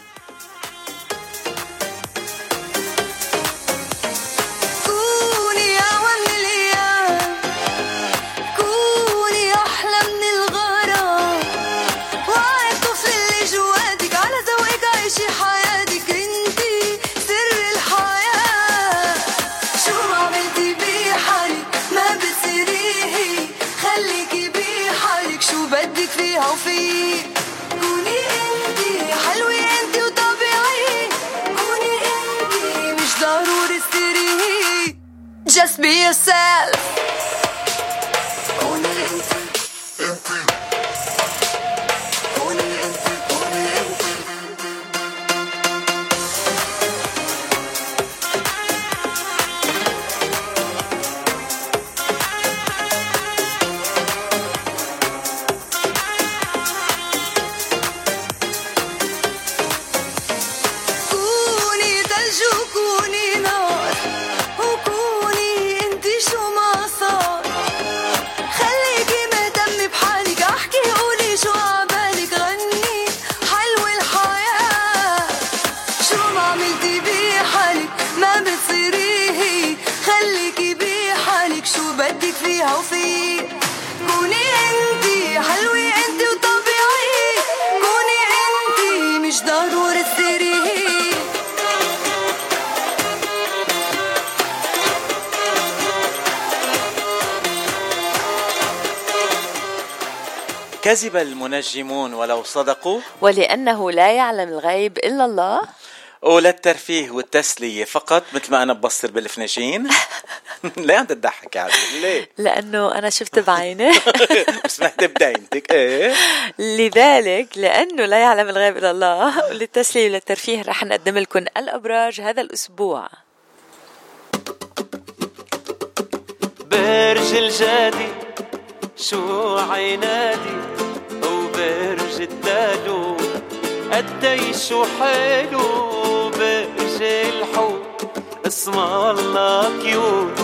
Just be yourself كوني انتي حلوة انتي وطبيعية كوني انتي مش ضروري تصيري كذب المنجمون ولو صدقوا. ولأنه لا يعلم الغيب إلا الله. وللترفيه والتسلية فقط مثل ما أنا ببصر بالفناجين. ليه عم تضحك يا عزيز ليه؟ لأنه أنا شفت بعيني. سمعت بدايتك إيه. لذلك لأنه لا يعلم الغيب إلا الله للتسلية وللترفيه رح نقدم لكم الأبراج هذا الأسبوع. برج الجادي شو عينادي وبرج الدلو قديش حلو برج الحوت. اسم الله كيوت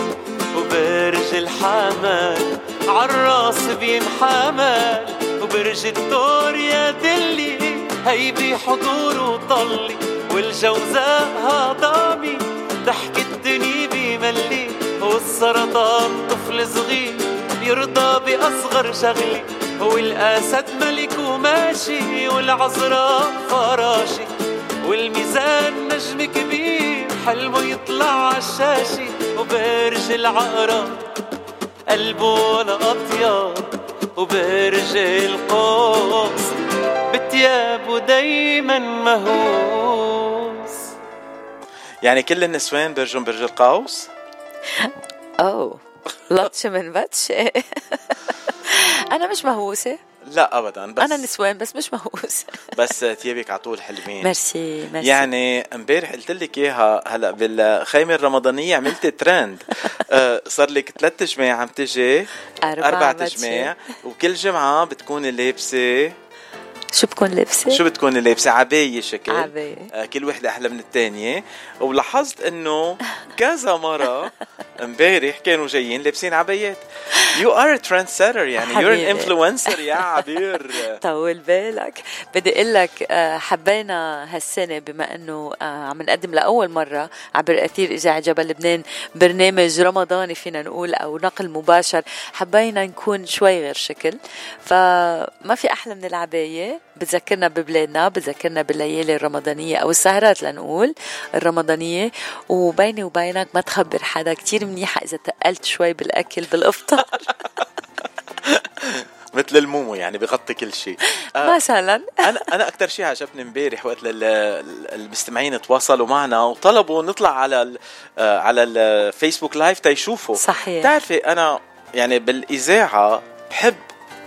وبرج الحمل. عالراس بينحمل وبرج الثور يا دلي. هي بحضور وطلي والجوزاء هضامي. تحكي الدنيا بملي والسرطان طفل صغير. يرضى بأصغر شغلي والأسد ملك وماشي والعذراء فراشي. والميزان نجم كبير حلمه يطلع عالشاشة وبرج العقرب قلبه ولا أطيب وبرج القوس بتيابه دايما مهووس. يعني كل النسوان برجم برج القوس؟ اوه لطشة من بتشه أنا مش مهووسة. لا ابدا. بس أنا نسوان بس مش مهووسة. بس ثيابك على طول حلوين. ميرسي ميرسي. يعني امبارح قلت لك إياها هلا بالخيمة الرمضانية عملت ترند. آه، صار لك ثلاث جماع عم تجي أربع أربع. جماع وكل جمعة بتكوني لابسة شو بكون لابسة؟ شو بتكوني لابسة عباية شكل. عباية. آه، كل وحدة أحلى من الثانية ولاحظت إنه كذا مرة امبارح كانوا جايين لابسين عبايات. you are trend setter يعني ان حبيبي. influencer يا عبير. طول بالك. بدي أقول لك آه، حبينا هالسنة بما إنه آه، عم نقدم لأول مرة عبر أثير إذاعة جبل لبنان برنامج رمضاني فينا نقول أو نقل مباشر. حبينا نكون شوي غير شكل. فما في أحلى من العباية. بتذكرنا ببلادنا بتذكرنا بالليالي الرمضانية أو السهرات لنقول الرمضانية. وبيني وبينك ما تخبر حدا كتير منيحة إذا تقلت شوي بالأكل بالإفطار. مثل المومو يعني بغطي كل شيء. آه، مثلا. أنا أنا أكثر شيء عجبني امبارح وقت المستمعين تواصلوا معنا وطلبوا نطلع على ال- آه، على الفيسبوك لايف تيشوفوا. صحيح. بتعرفي أنا يعني بالإذاعة بحب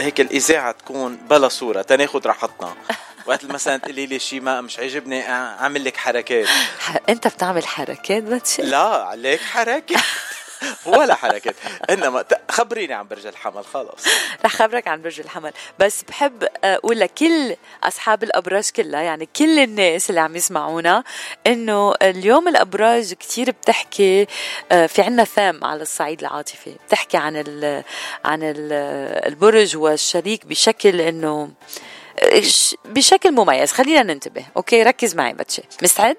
هيك الإذاعة تكون بلا صورة. تناخذ راحتنا. وقت مثلا تقولي لي شيء ما مش عاجبني أعمل لك حركات. أنت بتعمل حركات بتشي لا عليك حركات. ولا حركات. إنما خبريني عن برج الحمل خلص رح خبرك عن برج الحمل. بس بحب أقول لكل أصحاب الأبراج كلها يعني كل الناس اللي عم يسمعونا إنه اليوم الأبراج كتير بتحكي آه، في عنا ثام على الصعيد العاطفي. بتحكي عن ال عن ال البرج والشريك بشكل إنه آه، بشكل مميز. خلينا ننتبه. أوكي ركز معي بتشي مستعد؟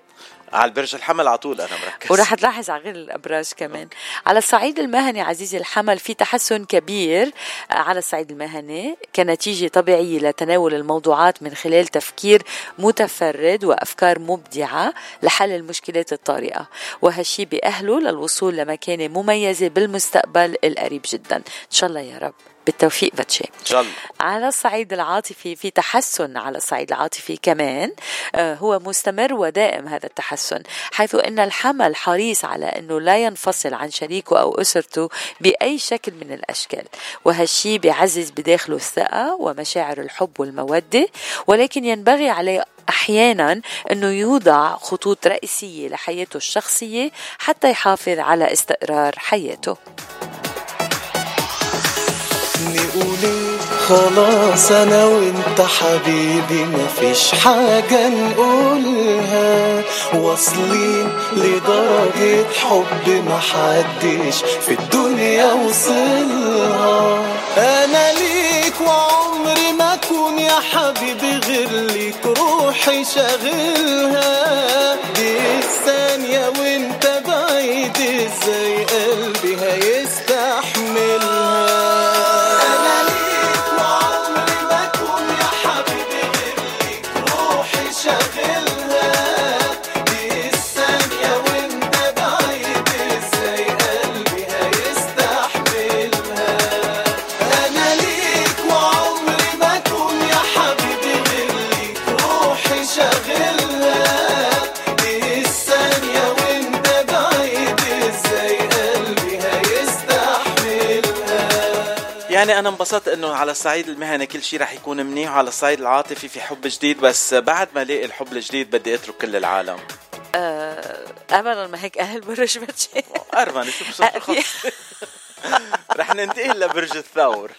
على البرج الحمل على طول أنا مركز. ورح تلاحظ على غير الأبراج كمان. على الصعيد المهني عزيزي الحمل في تحسن كبير. آه، على الصعيد المهني كنتيجة طبيعية لتناول الموضوعات من خلال تفكير متفرد وأفكار مبدعة لحل المشكلات الطارئة. وهالشي بأهله للوصول لمكانه مميزه بالمستقبل القريب جدا. إن شاء الله يا رب. بالتوفيق بتشي إن شاء الله. على الصعيد العاطفي في تحسن على الصعيد العاطفي كمان آه، هو مستمر ودائم هذا التحسن حيث إن الحمل حريص على إنه لا ينفصل عن شريكه أو أسرته بأي شكل من الأشكال. وهالشي بيعزز بداخله الثقة ومشاعر الحب والمودة ولكن ينبغي عليه أحيانا إنه يوضع خطوط رئيسية لحياته الشخصية حتى يحافظ على استقرار حياته. نقولي خلاص أنا وإنت حبيبي مفيش حاجة نقولها. واصلين لدرجة حب محدش في الدنيا وصلها. أنا ليك وعمري ما أكون يا حبيبي غير ليك روحي شاغلها. يعني أنا انبسطت إنه على الصعيد المهني كل شيء رح يكون منيح وعلى الصعيد العاطفي في حب جديد بس بعد ما ألاقي الحب الجديد بدي أترك كل العالم. آه، ابدا ما هيك أهل برج بتشي ارمني شو بصير خلص رح ننتقل لبرج الثور.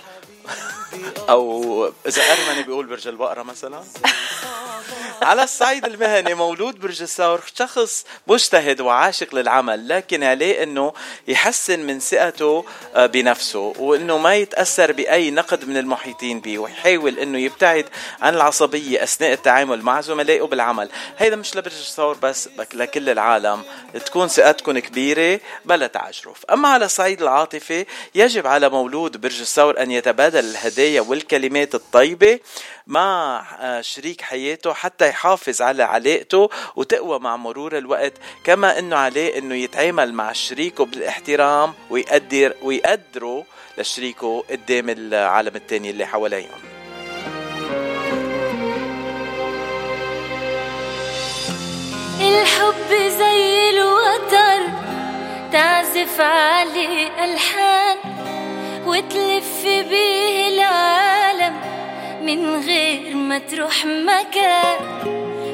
أو إذا أرمني بيقول برج البقرة مثلا. على الصعيد المهني مولود برج الثور شخص مجتهد وعاشق للعمل لكن عليه إنه يحسن من ثقته آه، بنفسه وإنه ما يتأثر بأي نقد من المحيطين به ويحاول إنه يبتعد عن العصبية أثناء التعامل مع زملائه بالعمل. هيدا مش لبرج الثور بس لكل العالم. تكون ثقتكم كبيرة بلا تعجرف. أما على الصعيد العاطفي يجب على مولود برج الثور أن يتبادل الهدايا والكلمات الطيبة مع آه، شريك حياته حتى يحافظ على علاقته وتقوى مع مرور الوقت كما إنه عليه إنه يتعامل مع شريكه بالاحترام ويقدر ويقدره لشريكه قدام العالم الثاني اللي حواليهم. الحب زي الوتر تعزف عليه ألحان وتلف بيه العالم من غير ما تروح مكان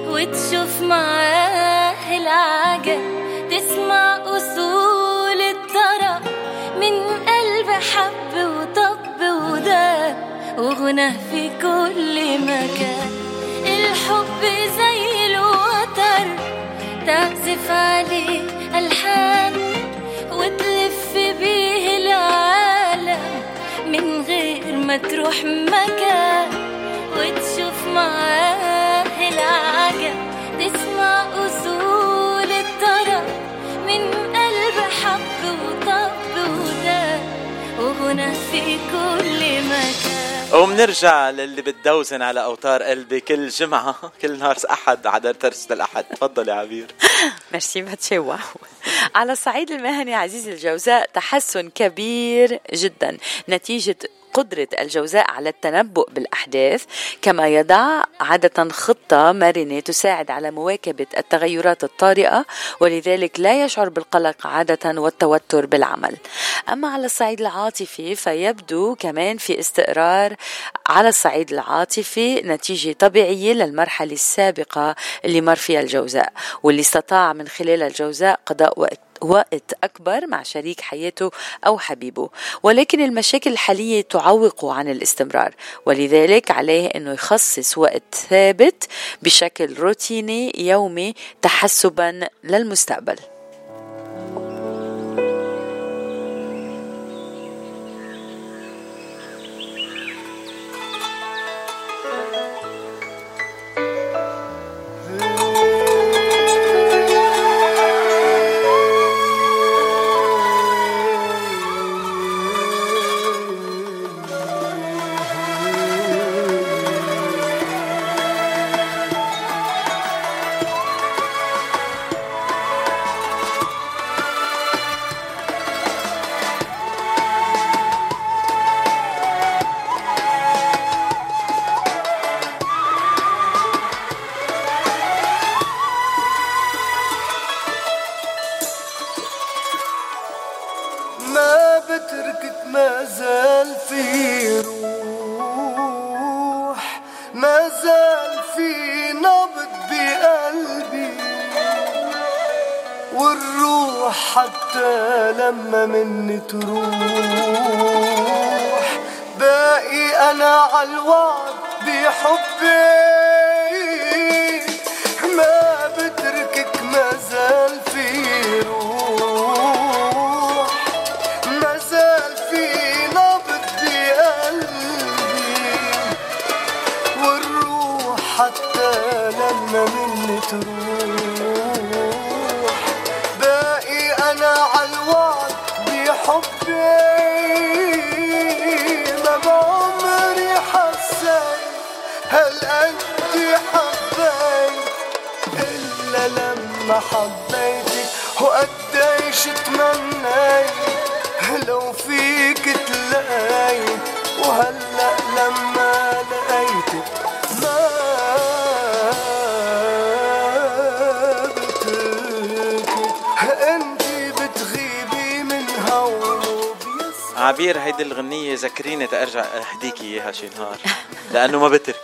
وتشوف معاه العجب تسمع أصول الطرب من قلب حب وطب وداب وغنى في كل مكان. الحب زي الوتر تعزف عليه ألحان وتلف بيه العالم من غير ما تروح مكان وتشوف معاه العجب تسمع أصول الطرب من قلب حب وطب وداب وغنى في كل مكان. وبنرجع للي بتدوزن على أوتار قلبي كل جمعة. كل نهار أحد على ترسة الاحد تفضل يا عبير. ميرسي ماتشي واو على الصعيد المهني عزيزي الجوزاء تحسن كبير جدا. نتيجة قدرة الجوزاء على التنبؤ بالأحداث كما يضع عادة خطة مرنة تساعد على مواكبة التغيرات الطارئة ولذلك لا يشعر بالقلق عادة والتوتر بالعمل. أما على الصعيد العاطفي فيبدو كمان في استقرار على الصعيد العاطفي نتيجة طبيعية للمرحلة السابقة اللي مر فيها الجوزاء واللي استطاع من خلال الجوزاء قضاء وقت وقت أكبر مع شريك حياته أو حبيبه ولكن المشاكل الحالية تعوقه عن الاستمرار ولذلك عليه أنه يخصص وقت ثابت بشكل روتيني يومي تحسبا للمستقبل. حتى لما مني تروح باقي أنا عالوعد بحبي. حبيتك وقديش تمنيت لو فيك تلاقيت وهلا لما لقيتك ما بتركك. انتي بتغيبي من هون عبير هيدي الغنية ذكريني تأرجع أهديك إياها شي نهار لأنه ما بتركك.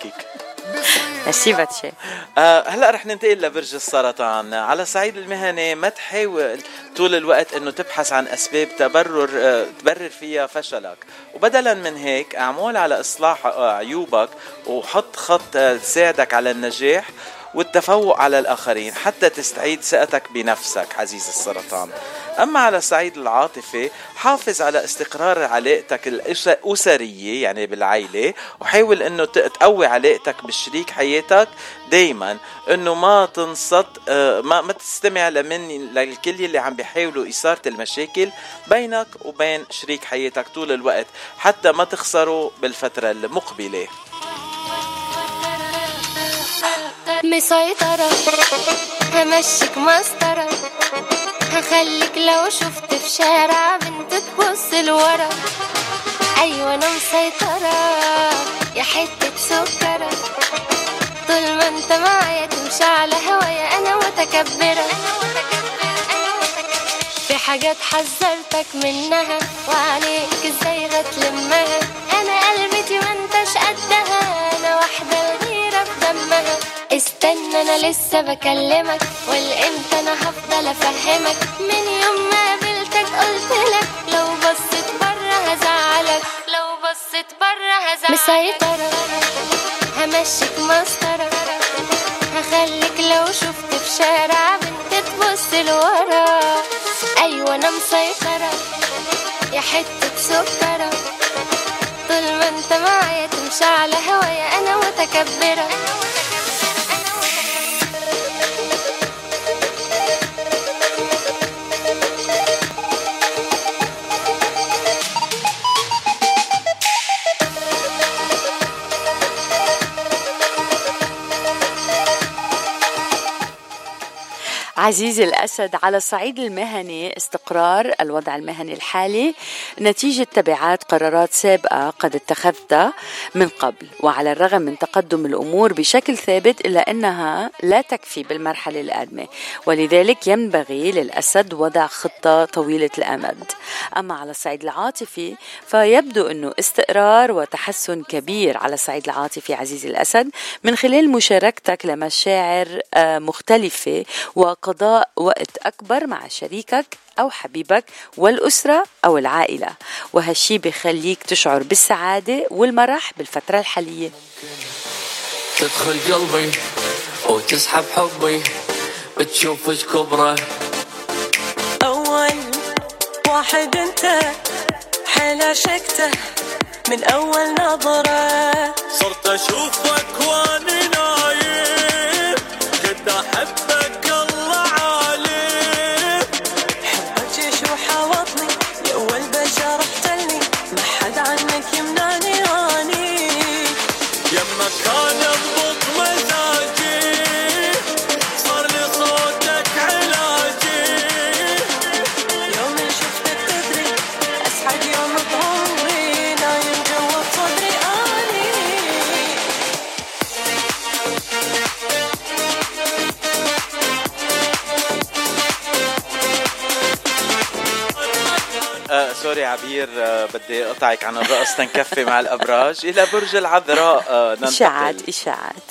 ميرسي باتشي آه هلا رح ننتقل لبرج السرطان. على الصعيد المهني ما تحاول طول الوقت إنه تبحث عن أسباب تبرر آه تبرر فيها فشلك. وبدلا من هيك اعمل على إصلاح آه عيوبك وحط خط تساعدك على النجاح. والتفوق على الآخرين حتى تستعيد ثقتك بنفسك عزيز السرطان. أما على الصعيد العاطفي حافظ على استقرار علاقتك الأسرية يعني بالعائلة وحاول أنه تقوي علاقتك بالشريك حياتك دايما أنه ما تنصت ما, ما تستمع لمن للكل اللي عم بيحاولوا إثارة المشاكل بينك وبين شريك حياتك طول الوقت حتى ما تخسروا بالفترة المقبلة. مسيطرة. همشيك مسطرة. هخليك لو شفت في شارع بنت تبص لورا. أيوة أنا مسيطرة. يا حتة سكرة. طول ما أنت معايا تمشي على هوايا أنا متكبرة. في حاجات حذرتك منها وعليك إزاي هتلمها أنا قلبتي استنى أنا لسه بكلمك والإمتى أنا هفضل أفهمك؟ من يوم ما قابلتك قلت لك لو بصيت بره هزعلك لو بصيت بره هزعلك. مسيطرة همشيك مسطرة هخليك لو شفت في شارع بنت تبص لورا. أيوه أنا مسيطرة. يا حتة سكرة. طول ما أنت معايا تمشي على هوايا أنا متكبرة. عزيزي الأسد على الصعيد المهني استقرار الوضع المهني الحالي نتيجة تبعات قرارات سابقة قد اتخذتها من قبل وعلى الرغم من تقدم الأمور بشكل ثابت إلا أنها لا تكفي بالمرحلة القادمة ولذلك ينبغي للأسد وضع خطة طويلة الأمد. أما على الصعيد العاطفي فيبدو أنه استقرار وتحسن كبير على الصعيد العاطفي عزيزي الأسد. من خلال مشاركتك لمشاعر آه، مختلفة وقضاء وقت أكبر مع شريكك أو حبيبك والأسرة أو العائلة. وهالشي بخليك تشعر بالسعادة والمرح بالفترة الحالية. تدخل قلبي وتسحب حبي بتشوفش كبره أول واحد أنت حيل عشقته من أول نظرة. صرت أشوفك واني نايم قد أحبك. سوري عبير آه بدي أقطعك عن الرقص تنكفي مع الأبراج. إلى برج العذراء آه ننتقل. إشاعات إشاعات.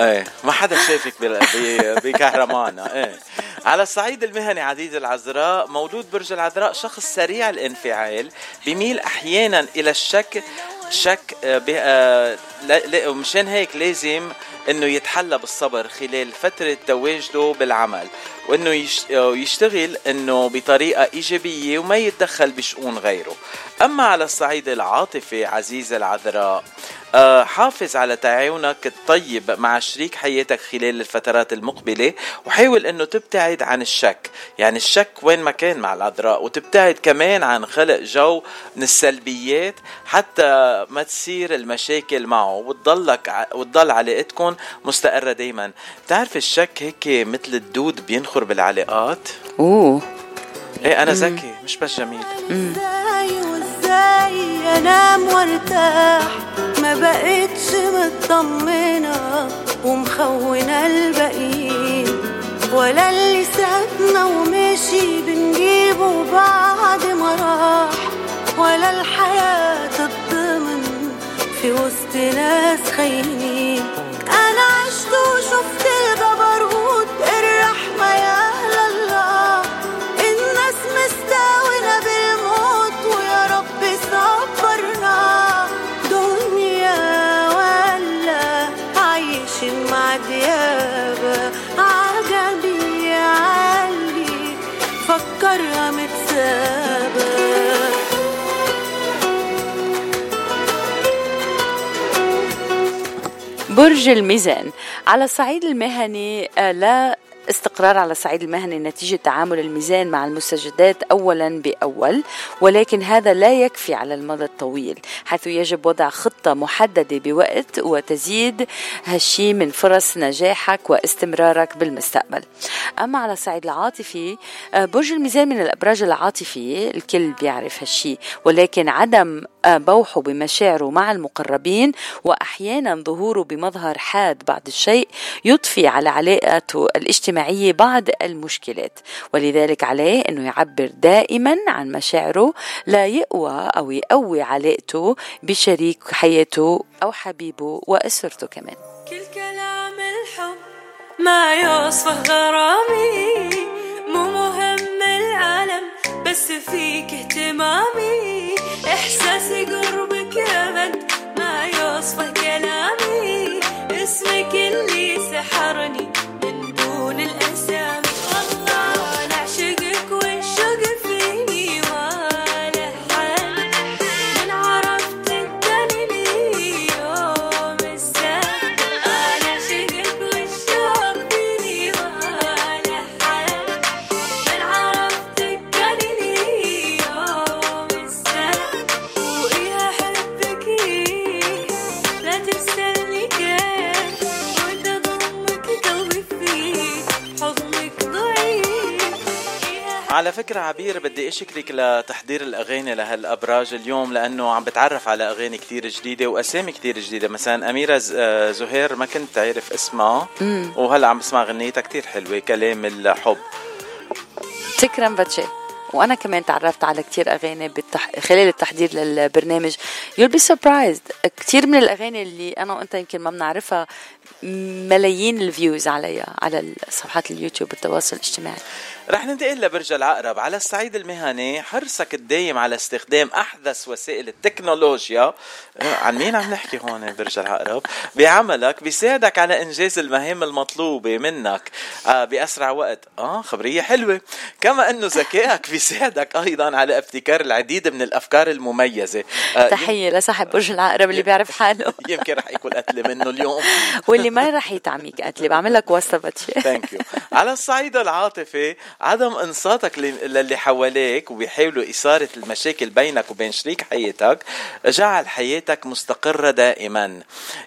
إيه ما حدا شافك بال- ب- بكهرمانة إيه. على الصعيد المهني عزيز العذراء مولود برج العذراء شخص سريع الانفعال بيميل أحيانا إلى الشك شك آه، ومشان هيك لازم إنه يتحلى بالصبر خلال فترة تواجده بالعمل. وأنه آه، يشتغل إنه بطريقة إيجابية وما يتدخل بشؤون غيره. أما على الصعيد العاطفي عزيز العذراء حافظ على تعاونك الطيب مع شريك حياتك خلال الفترات المقبلة وحاول إنه تبتعد عن الشك. يعني الشك وين ما كان مع العذراء وتبتعد كمان عن خلق جو من السلبيات حتى ما تصير المشاكل معه وتضلك وتضل علاقتكم مستقرة دايما. بتعرف الشك هيك مثل الدود بينخر بالعلاقات؟ أوه. إيه أنا مم. ذكي مش بس جميل. إزاي أنام وارتاح. ما بقتش مطمنة ومخونة الباقيين. ولا اللي سابنا ومشي بنجيبه بعد ما راح. ولا الحياة تتضمن في وسط ناس خاينين. أنا عشت وشفت برج الميزان. على الصعيد المهني آه، لا استقرار على الصعيد المهني نتيجة تعامل الميزان مع المستجدات أولا بأول ولكن هذا لا يكفي على المدى الطويل حيث يجب وضع خطة محددة بوقت وتزيد هالشي من فرص نجاحك واستمرارك بالمستقبل. أما على الصعيد العاطفي آه، برج الميزان من الأبراج العاطفية الكل بيعرف هالشي ولكن عدم بوحه بمشاعره مع المقربين وأحيانا ظهوره بمظهر حاد بعض الشيء يضفي على علاقته الاجتماعية بعض المشكلات. ولذلك عليه أنه يعبر دائما عن مشاعره لا يقوى أو يقوي علاقته بشريك حياته أو حبيبه وأسرته كمان. كل كلام الحب ما يوصفه غرامي فيك اهتمامي احساسي قربك أبد ما يوصفه كلامي. اسمك اللي سحرني. على فكرة عبير بدي اشكرك لتحضير الأغاني لهالأبراج اليوم لأنه عم بتعرف على أغاني كتير جديدة وأسامي كتير جديدة. مثلا أميرة آه، زهير ما كنت تعرف اسمها. وهلأ عم بسمع غنيتها كتير حلوة كلام الحب. تكرم باتشي. وأنا كمان تعرفت على كتير أغاني بالتح... خلال التحضير للبرنامج. You'll be surprised. كتير من الأغاني اللي أنا وأنت يمكن ما بنعرفها ملايين ال views عليها على صفحات اليوتيوب والتواصل الاجتماعي. رح ننتقل لبرج العقرب على الصعيد المهني. حرصك الدايم على استخدام أحدث وسائل التكنولوجيا. آه، عن مين عم نحكي هون برج العقرب؟ بعملك بيساعدك على إنجاز المهام المطلوبة منك آه بأسرع وقت. آه خبرية حلوة. كما أنه ذكائك بيساعدك أيضا على ابتكار العديد من الأفكار المميزة. آه تحية لصاحب برج العقرب اللي بيعرف حاله. يمكن رح يكون قتل منه اليوم. واللي ما رح يتعميك قتلي بعمل لك وصفه باتشي ثانك يو على الصعيد العاطفي عدم انصاتك للي حواليك وبيحاولوا إثارة المشاكل بينك وبين شريك حياتك جعل حياتك مستقرة دائما.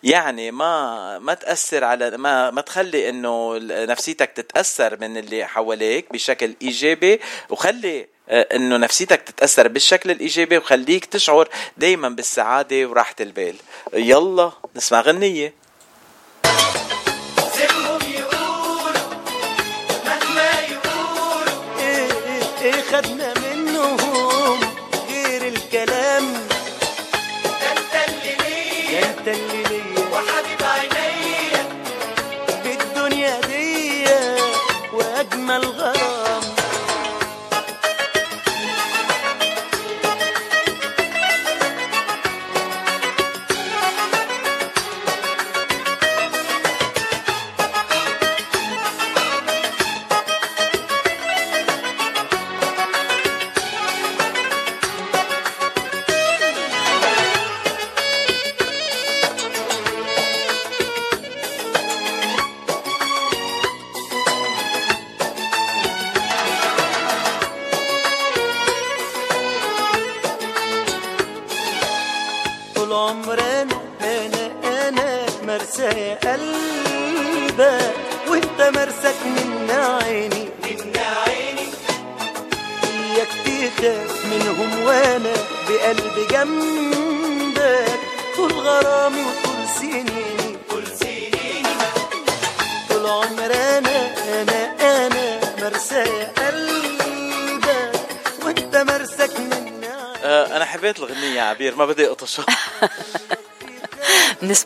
يعني ما ما تأثر على ما ما تخلي ال- نفسيتك تتأثر من اللي حواليك بشكل إيجابي وخلي آه، إنه نفسيتك تتأثر بالشكل الإيجابي وخليك تشعر دائما بالسعادة وراحة البال. يلا نسمع غنية.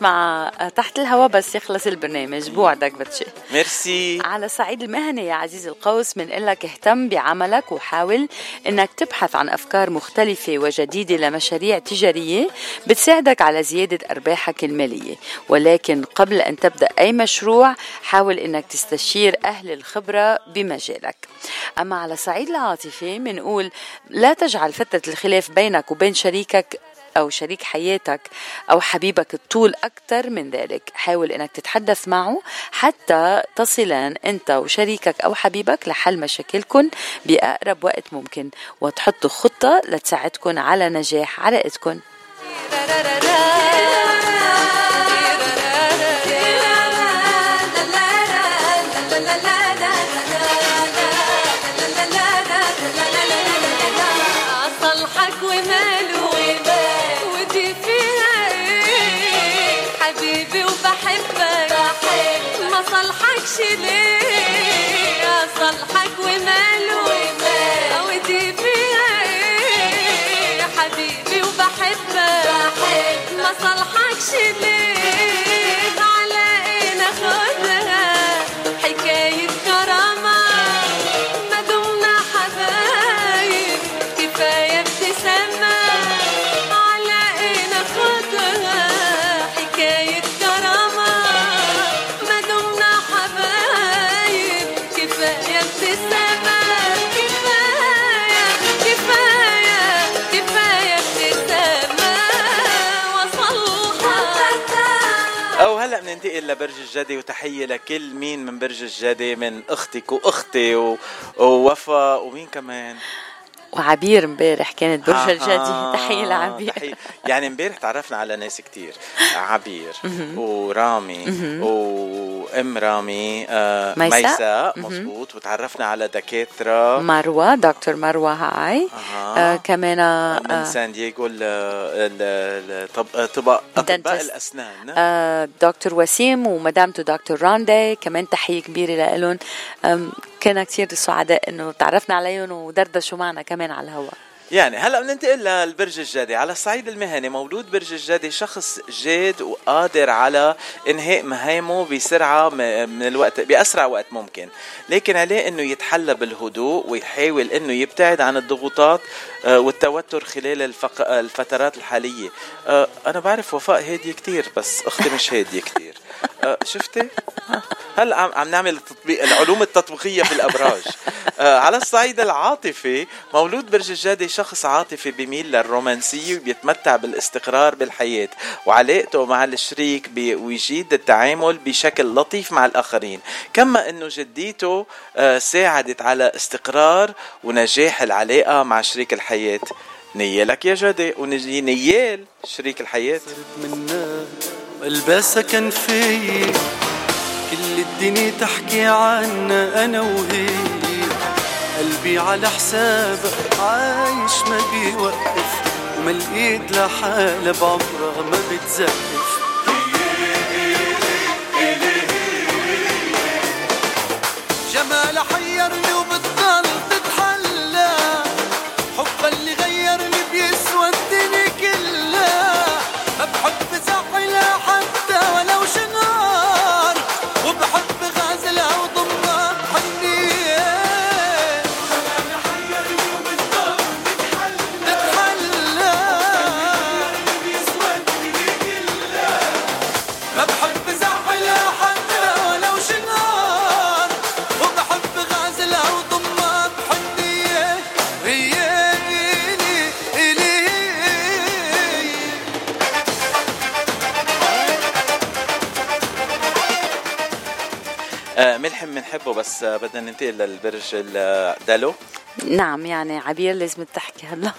بنسمع تحت الهواء بس يخلص البرنامج بوعدك باتشي ميرسي. على الصعيد المهني يا عزيزي القوس من لك اهتم بعملك وحاول إنك تبحث عن أفكار مختلفة وجديدة لمشاريع تجارية بتساعدك على زيادة أرباحك المالية. ولكن قبل أن تبدأ أي مشروع حاول إنك تستشير أهل الخبرة بمجالك. أما على الصعيد العاطفي بنقول لا تجعل فترة الخلاف بينك وبين شريكك أو شريك حياتك أو حبيبك الطول أكثر من ذلك. حاول أنك تتحدث معه حتى تصلان أنت وشريكك أو حبيبك لحل مشاكلكم بأقرب وقت ممكن وتحطوا خطة لتساعدكم على نجاح علاقتكم ليه صلحك وماله بننتقل لبرج الجدي وتحية لكل مين من برج الجدي من أختك وأختي و... ووفا ومين كمان؟ وعبير امبارح كانت برج الجدي تحية لعبير تحية. يعني امبارح تعرفنا على ناس كتير عبير. ورامي. وام رامي آه ميساء. مزبوط وتعرفنا على دكاترة مروة دكتور مروة هاي أها. آه كمان من آه سان دييغو أطباء. الأسنان آه دكتور وسيم ومدامته دكتور راندي كمان تحية كبيرة لهم كنا كتير سعداء إنه تعرفنا عليهم ودردشوا معنا كمان على الهواء. يعني هلا بننتقل للبرج الجدي. على الصعيد المهني مولود برج الجدي شخص جاد وقادر على إنهاء مهامه بسرعة من الوقت بأسرع وقت ممكن. لكن عليه إنه يتحلى بالهدوء ويحاول إنه يبتعد عن الضغوطات آه، والتوتر خلال الفق... الفترات الحالية. آه، أنا بعرف وفاء هادية كتير بس أختي مش هادية كتير. شفتي؟ هلا عم, عم نعمل التطبيق العلوم التطبيقية في الابراج آه، على الصعيد العاطفي مولود برج الجدي شخص عاطفي بيميل للرومانسية وبيتمتع بالاستقرار بالحياة وعلاقته مع الشريك ويجيد التعامل بشكل لطيف مع الآخرين. كما إنه جديته آه، ساعدت على استقرار ونجاح العلاقة مع شريك الحياة. نيالك يا جدي ونجي نيال شريك الحياة. منا قلبها سكن في كل الدنيا تحكي عنا أنا وهي. قلبي على حسابها عايش ما بيوقف وما الإيد لحالها بعمرها ما بتزقف. بس بدنا ننتقل للبرج الدلو نعم يعني عبير لازم تحكي هلا.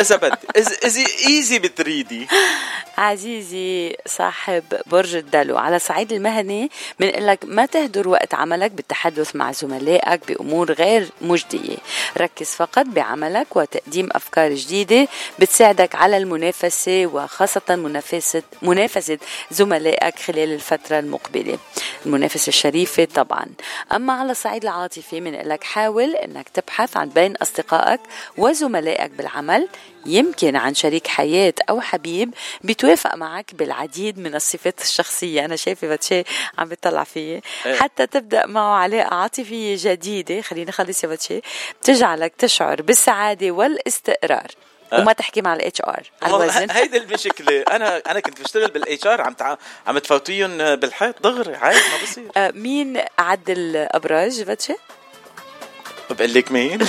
إذا بدي إذا ايزي بتريدي. عزيزي صاحب برج الدلو على الصعيد المهني بنقول لك ما تهدر وقت عملك بالتحدث مع زملائك بأمور غير مجدية. ركز فقط بعملك وتقديم أفكار جديدة بتساعدك على المنافسة وخاصة منافسة منافسة زملائك خلال الفترة المقبلة. المنافسة الشريفة طبعا. أما على الصعيد العاطفي بنقول لك حاول أنك تبحث عن بين أصدقائك وزملائك بالعمل يمكن عن شريك حياة أو حبيب بيتوافق معك بالعديد من الصفات الشخصية. أنا شايفة باتشي عم بتطلع فيي. إيه. حتى تبدأ معه علاقة عاطفية جديدة. خلينا نخلص يا باتشي. بتجعلك تشعر بالسعادة والاستقرار. أه. وما تحكي مع ال HR على الوزن. هيدي المشكلة. أنا أنا كنت بشتغل بال HR عم تع... عم تفوتيهم بالحيط. دغري عادي ما بصير. آه، مين عد الابراج باتشي؟ بقول لك مين؟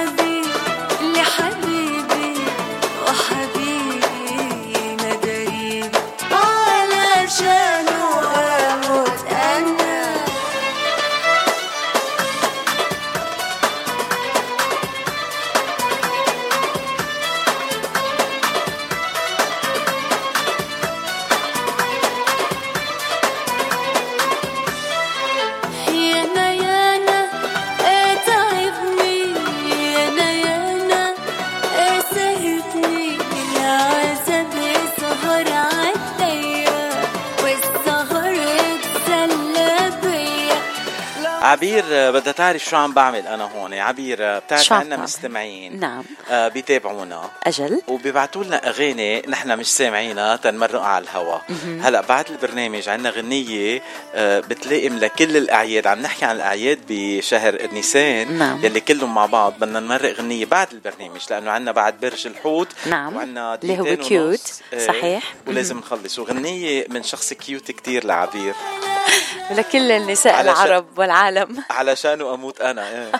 عبير آه، بدها تعرف شو عم بعمل أنا هون عبير آه، بتعرف عنا؟ مستمعين نعم آه بيتابعونا أجل وبيبعتوا لنا أغاني نحن مش سامعينها تنمرقها على الهوا مهم. هلا بعد البرنامج عندنا غنية آه بتلائم لكل الأعياد عم نحكي عن الأعياد بشهر نيسان نعم. يلي كلهم مع بعض بدنا نمرق غنية بعد البرنامج لأنه عندنا بعد برج الحوت نعم. وعندنا اللي هو cute. إيه، صحيح. ولازم. نخلص وغنية من شخص cute كتير لعبير لكل النساء العرب والعالم علشانه أموت أنا إيه.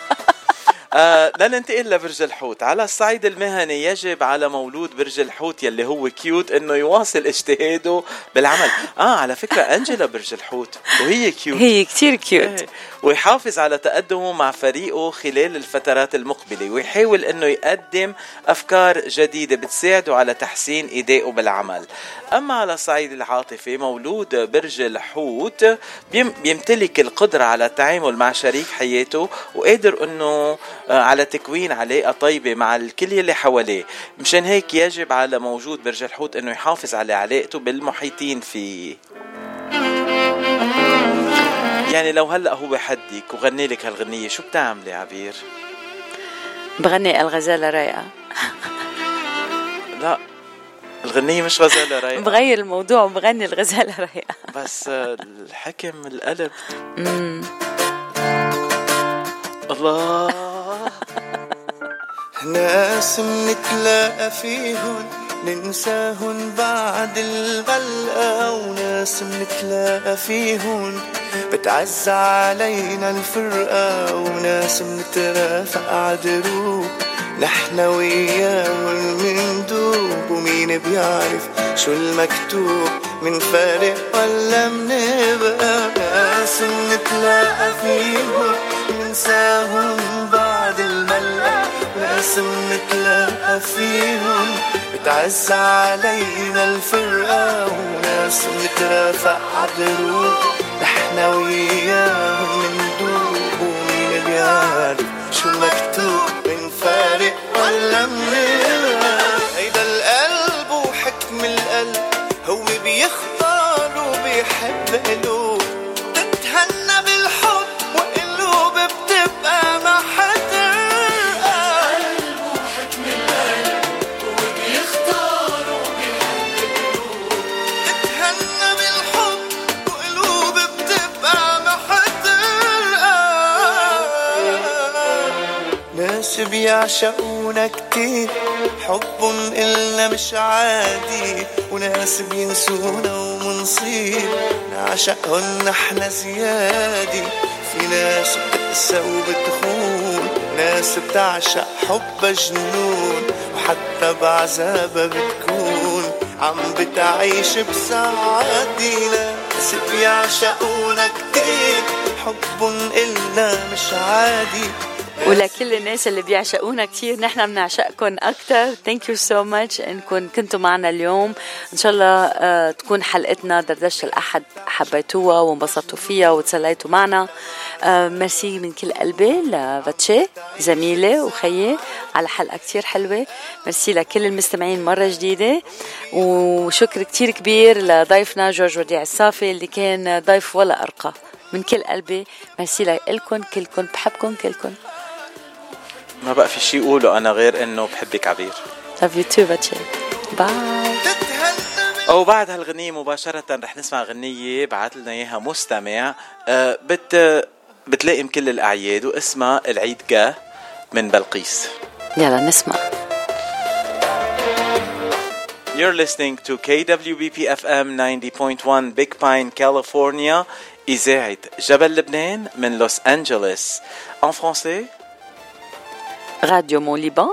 آه لننتقل لبرج الحوت. على الصعيد المهني يجب على مولود برج الحوت يلي هو cute إنه يواصل اجتهاده بالعمل. آه على فكرة أنجلا برج الحوت وهي cute هي كتير cute. ويحافظ على تقدمه مع فريقه خلال الفترات المقبلة ويحاول إنه يقدم أفكار جديدة بتساعده على تحسين إدائه بالعمل. أما على الصعيد العاطفي مولود برج الحوت بيم- بيمتلك القدرة على التعامل مع شريك حياته وقادر إنه آه، على تكوين علاقة طيبة مع الكل اللي حواليه. مشان هيك يجب على موجود برج الحوت إنه يحافظ على علاقته بالمحيطين فيه. يعني لو هلأ هو حدك وغني لك هالغنية شو بتعملي عبير؟ بغني الغزالة رايقة. لا الغنية مش غزالة رايقة. بغير الموضوع وبغني الغزالة رايقة. بس الحكم القلب. الله. ناس منتلاقى فيهن ننساهن بعد الملقى وناس منتلاقى فيهن. بتعز علينا الفرقة وناس منترافق عدروب نحن وياهن مندوب ومين بيعرف شو المكتوب. من فارق ولا منبقى ناس منتلاقى فيهن. ننساهن بعد ناس منتلاقى فيهم. بتعز علينا الفرقة وناس منترافق عدروب نحنا وياهم مندوب ومين بيعرف شو مكتوب من فارق ولا منبقى بيعشقونا كتير. حبهم إلنا مش عادي. وناس بينسونا ومنصير. نعشقهن إحنا زيادي. في ناس بتقسى وبتخون. ناس بتعشق حب جنون. وحتى بعذابها بتكون. عم بتعيش بسعادة. ناس بيعشقونا كتير. حبهم إلنا مش عادي. ولكل الناس اللي بيعشقونا كثير نحن بنعشقكم أكثر thank you so much انكم كنتوا معنا اليوم. إن شاء الله آه، تكون حلقتنا دردشة الاحد حبيتوها وانبسطتوا فيها وتسليتوا معنا. آه، ميرسي من كل قلبي لباتشي زميلي وخيي على حلقة كثير حلوة. ميرسي لكل المستمعين مرة جديدة. وشكر كثير كبير لضيفنا جورج وديع الصافي اللي كان ضيف ولا أرقى. من كل قلبي ميرسي لكم كلكم بحبكم كلكم ما بقى في شيء اقوله أنا غير إنه بحبك عبير Love you too, Bache. باي أو بعد هالغنية مباشرة رح نسمع غنية بعت لنا إياها مستمع. آه، بت بتلائم كل الاعياد واسمها العيد جا من بلقيس. يلا نسمع. You're listening to KWBP FM 90.1 Big Pine, California. إذاعة جبل لبنان من لوس أنجلوس En français Radio Mon Liban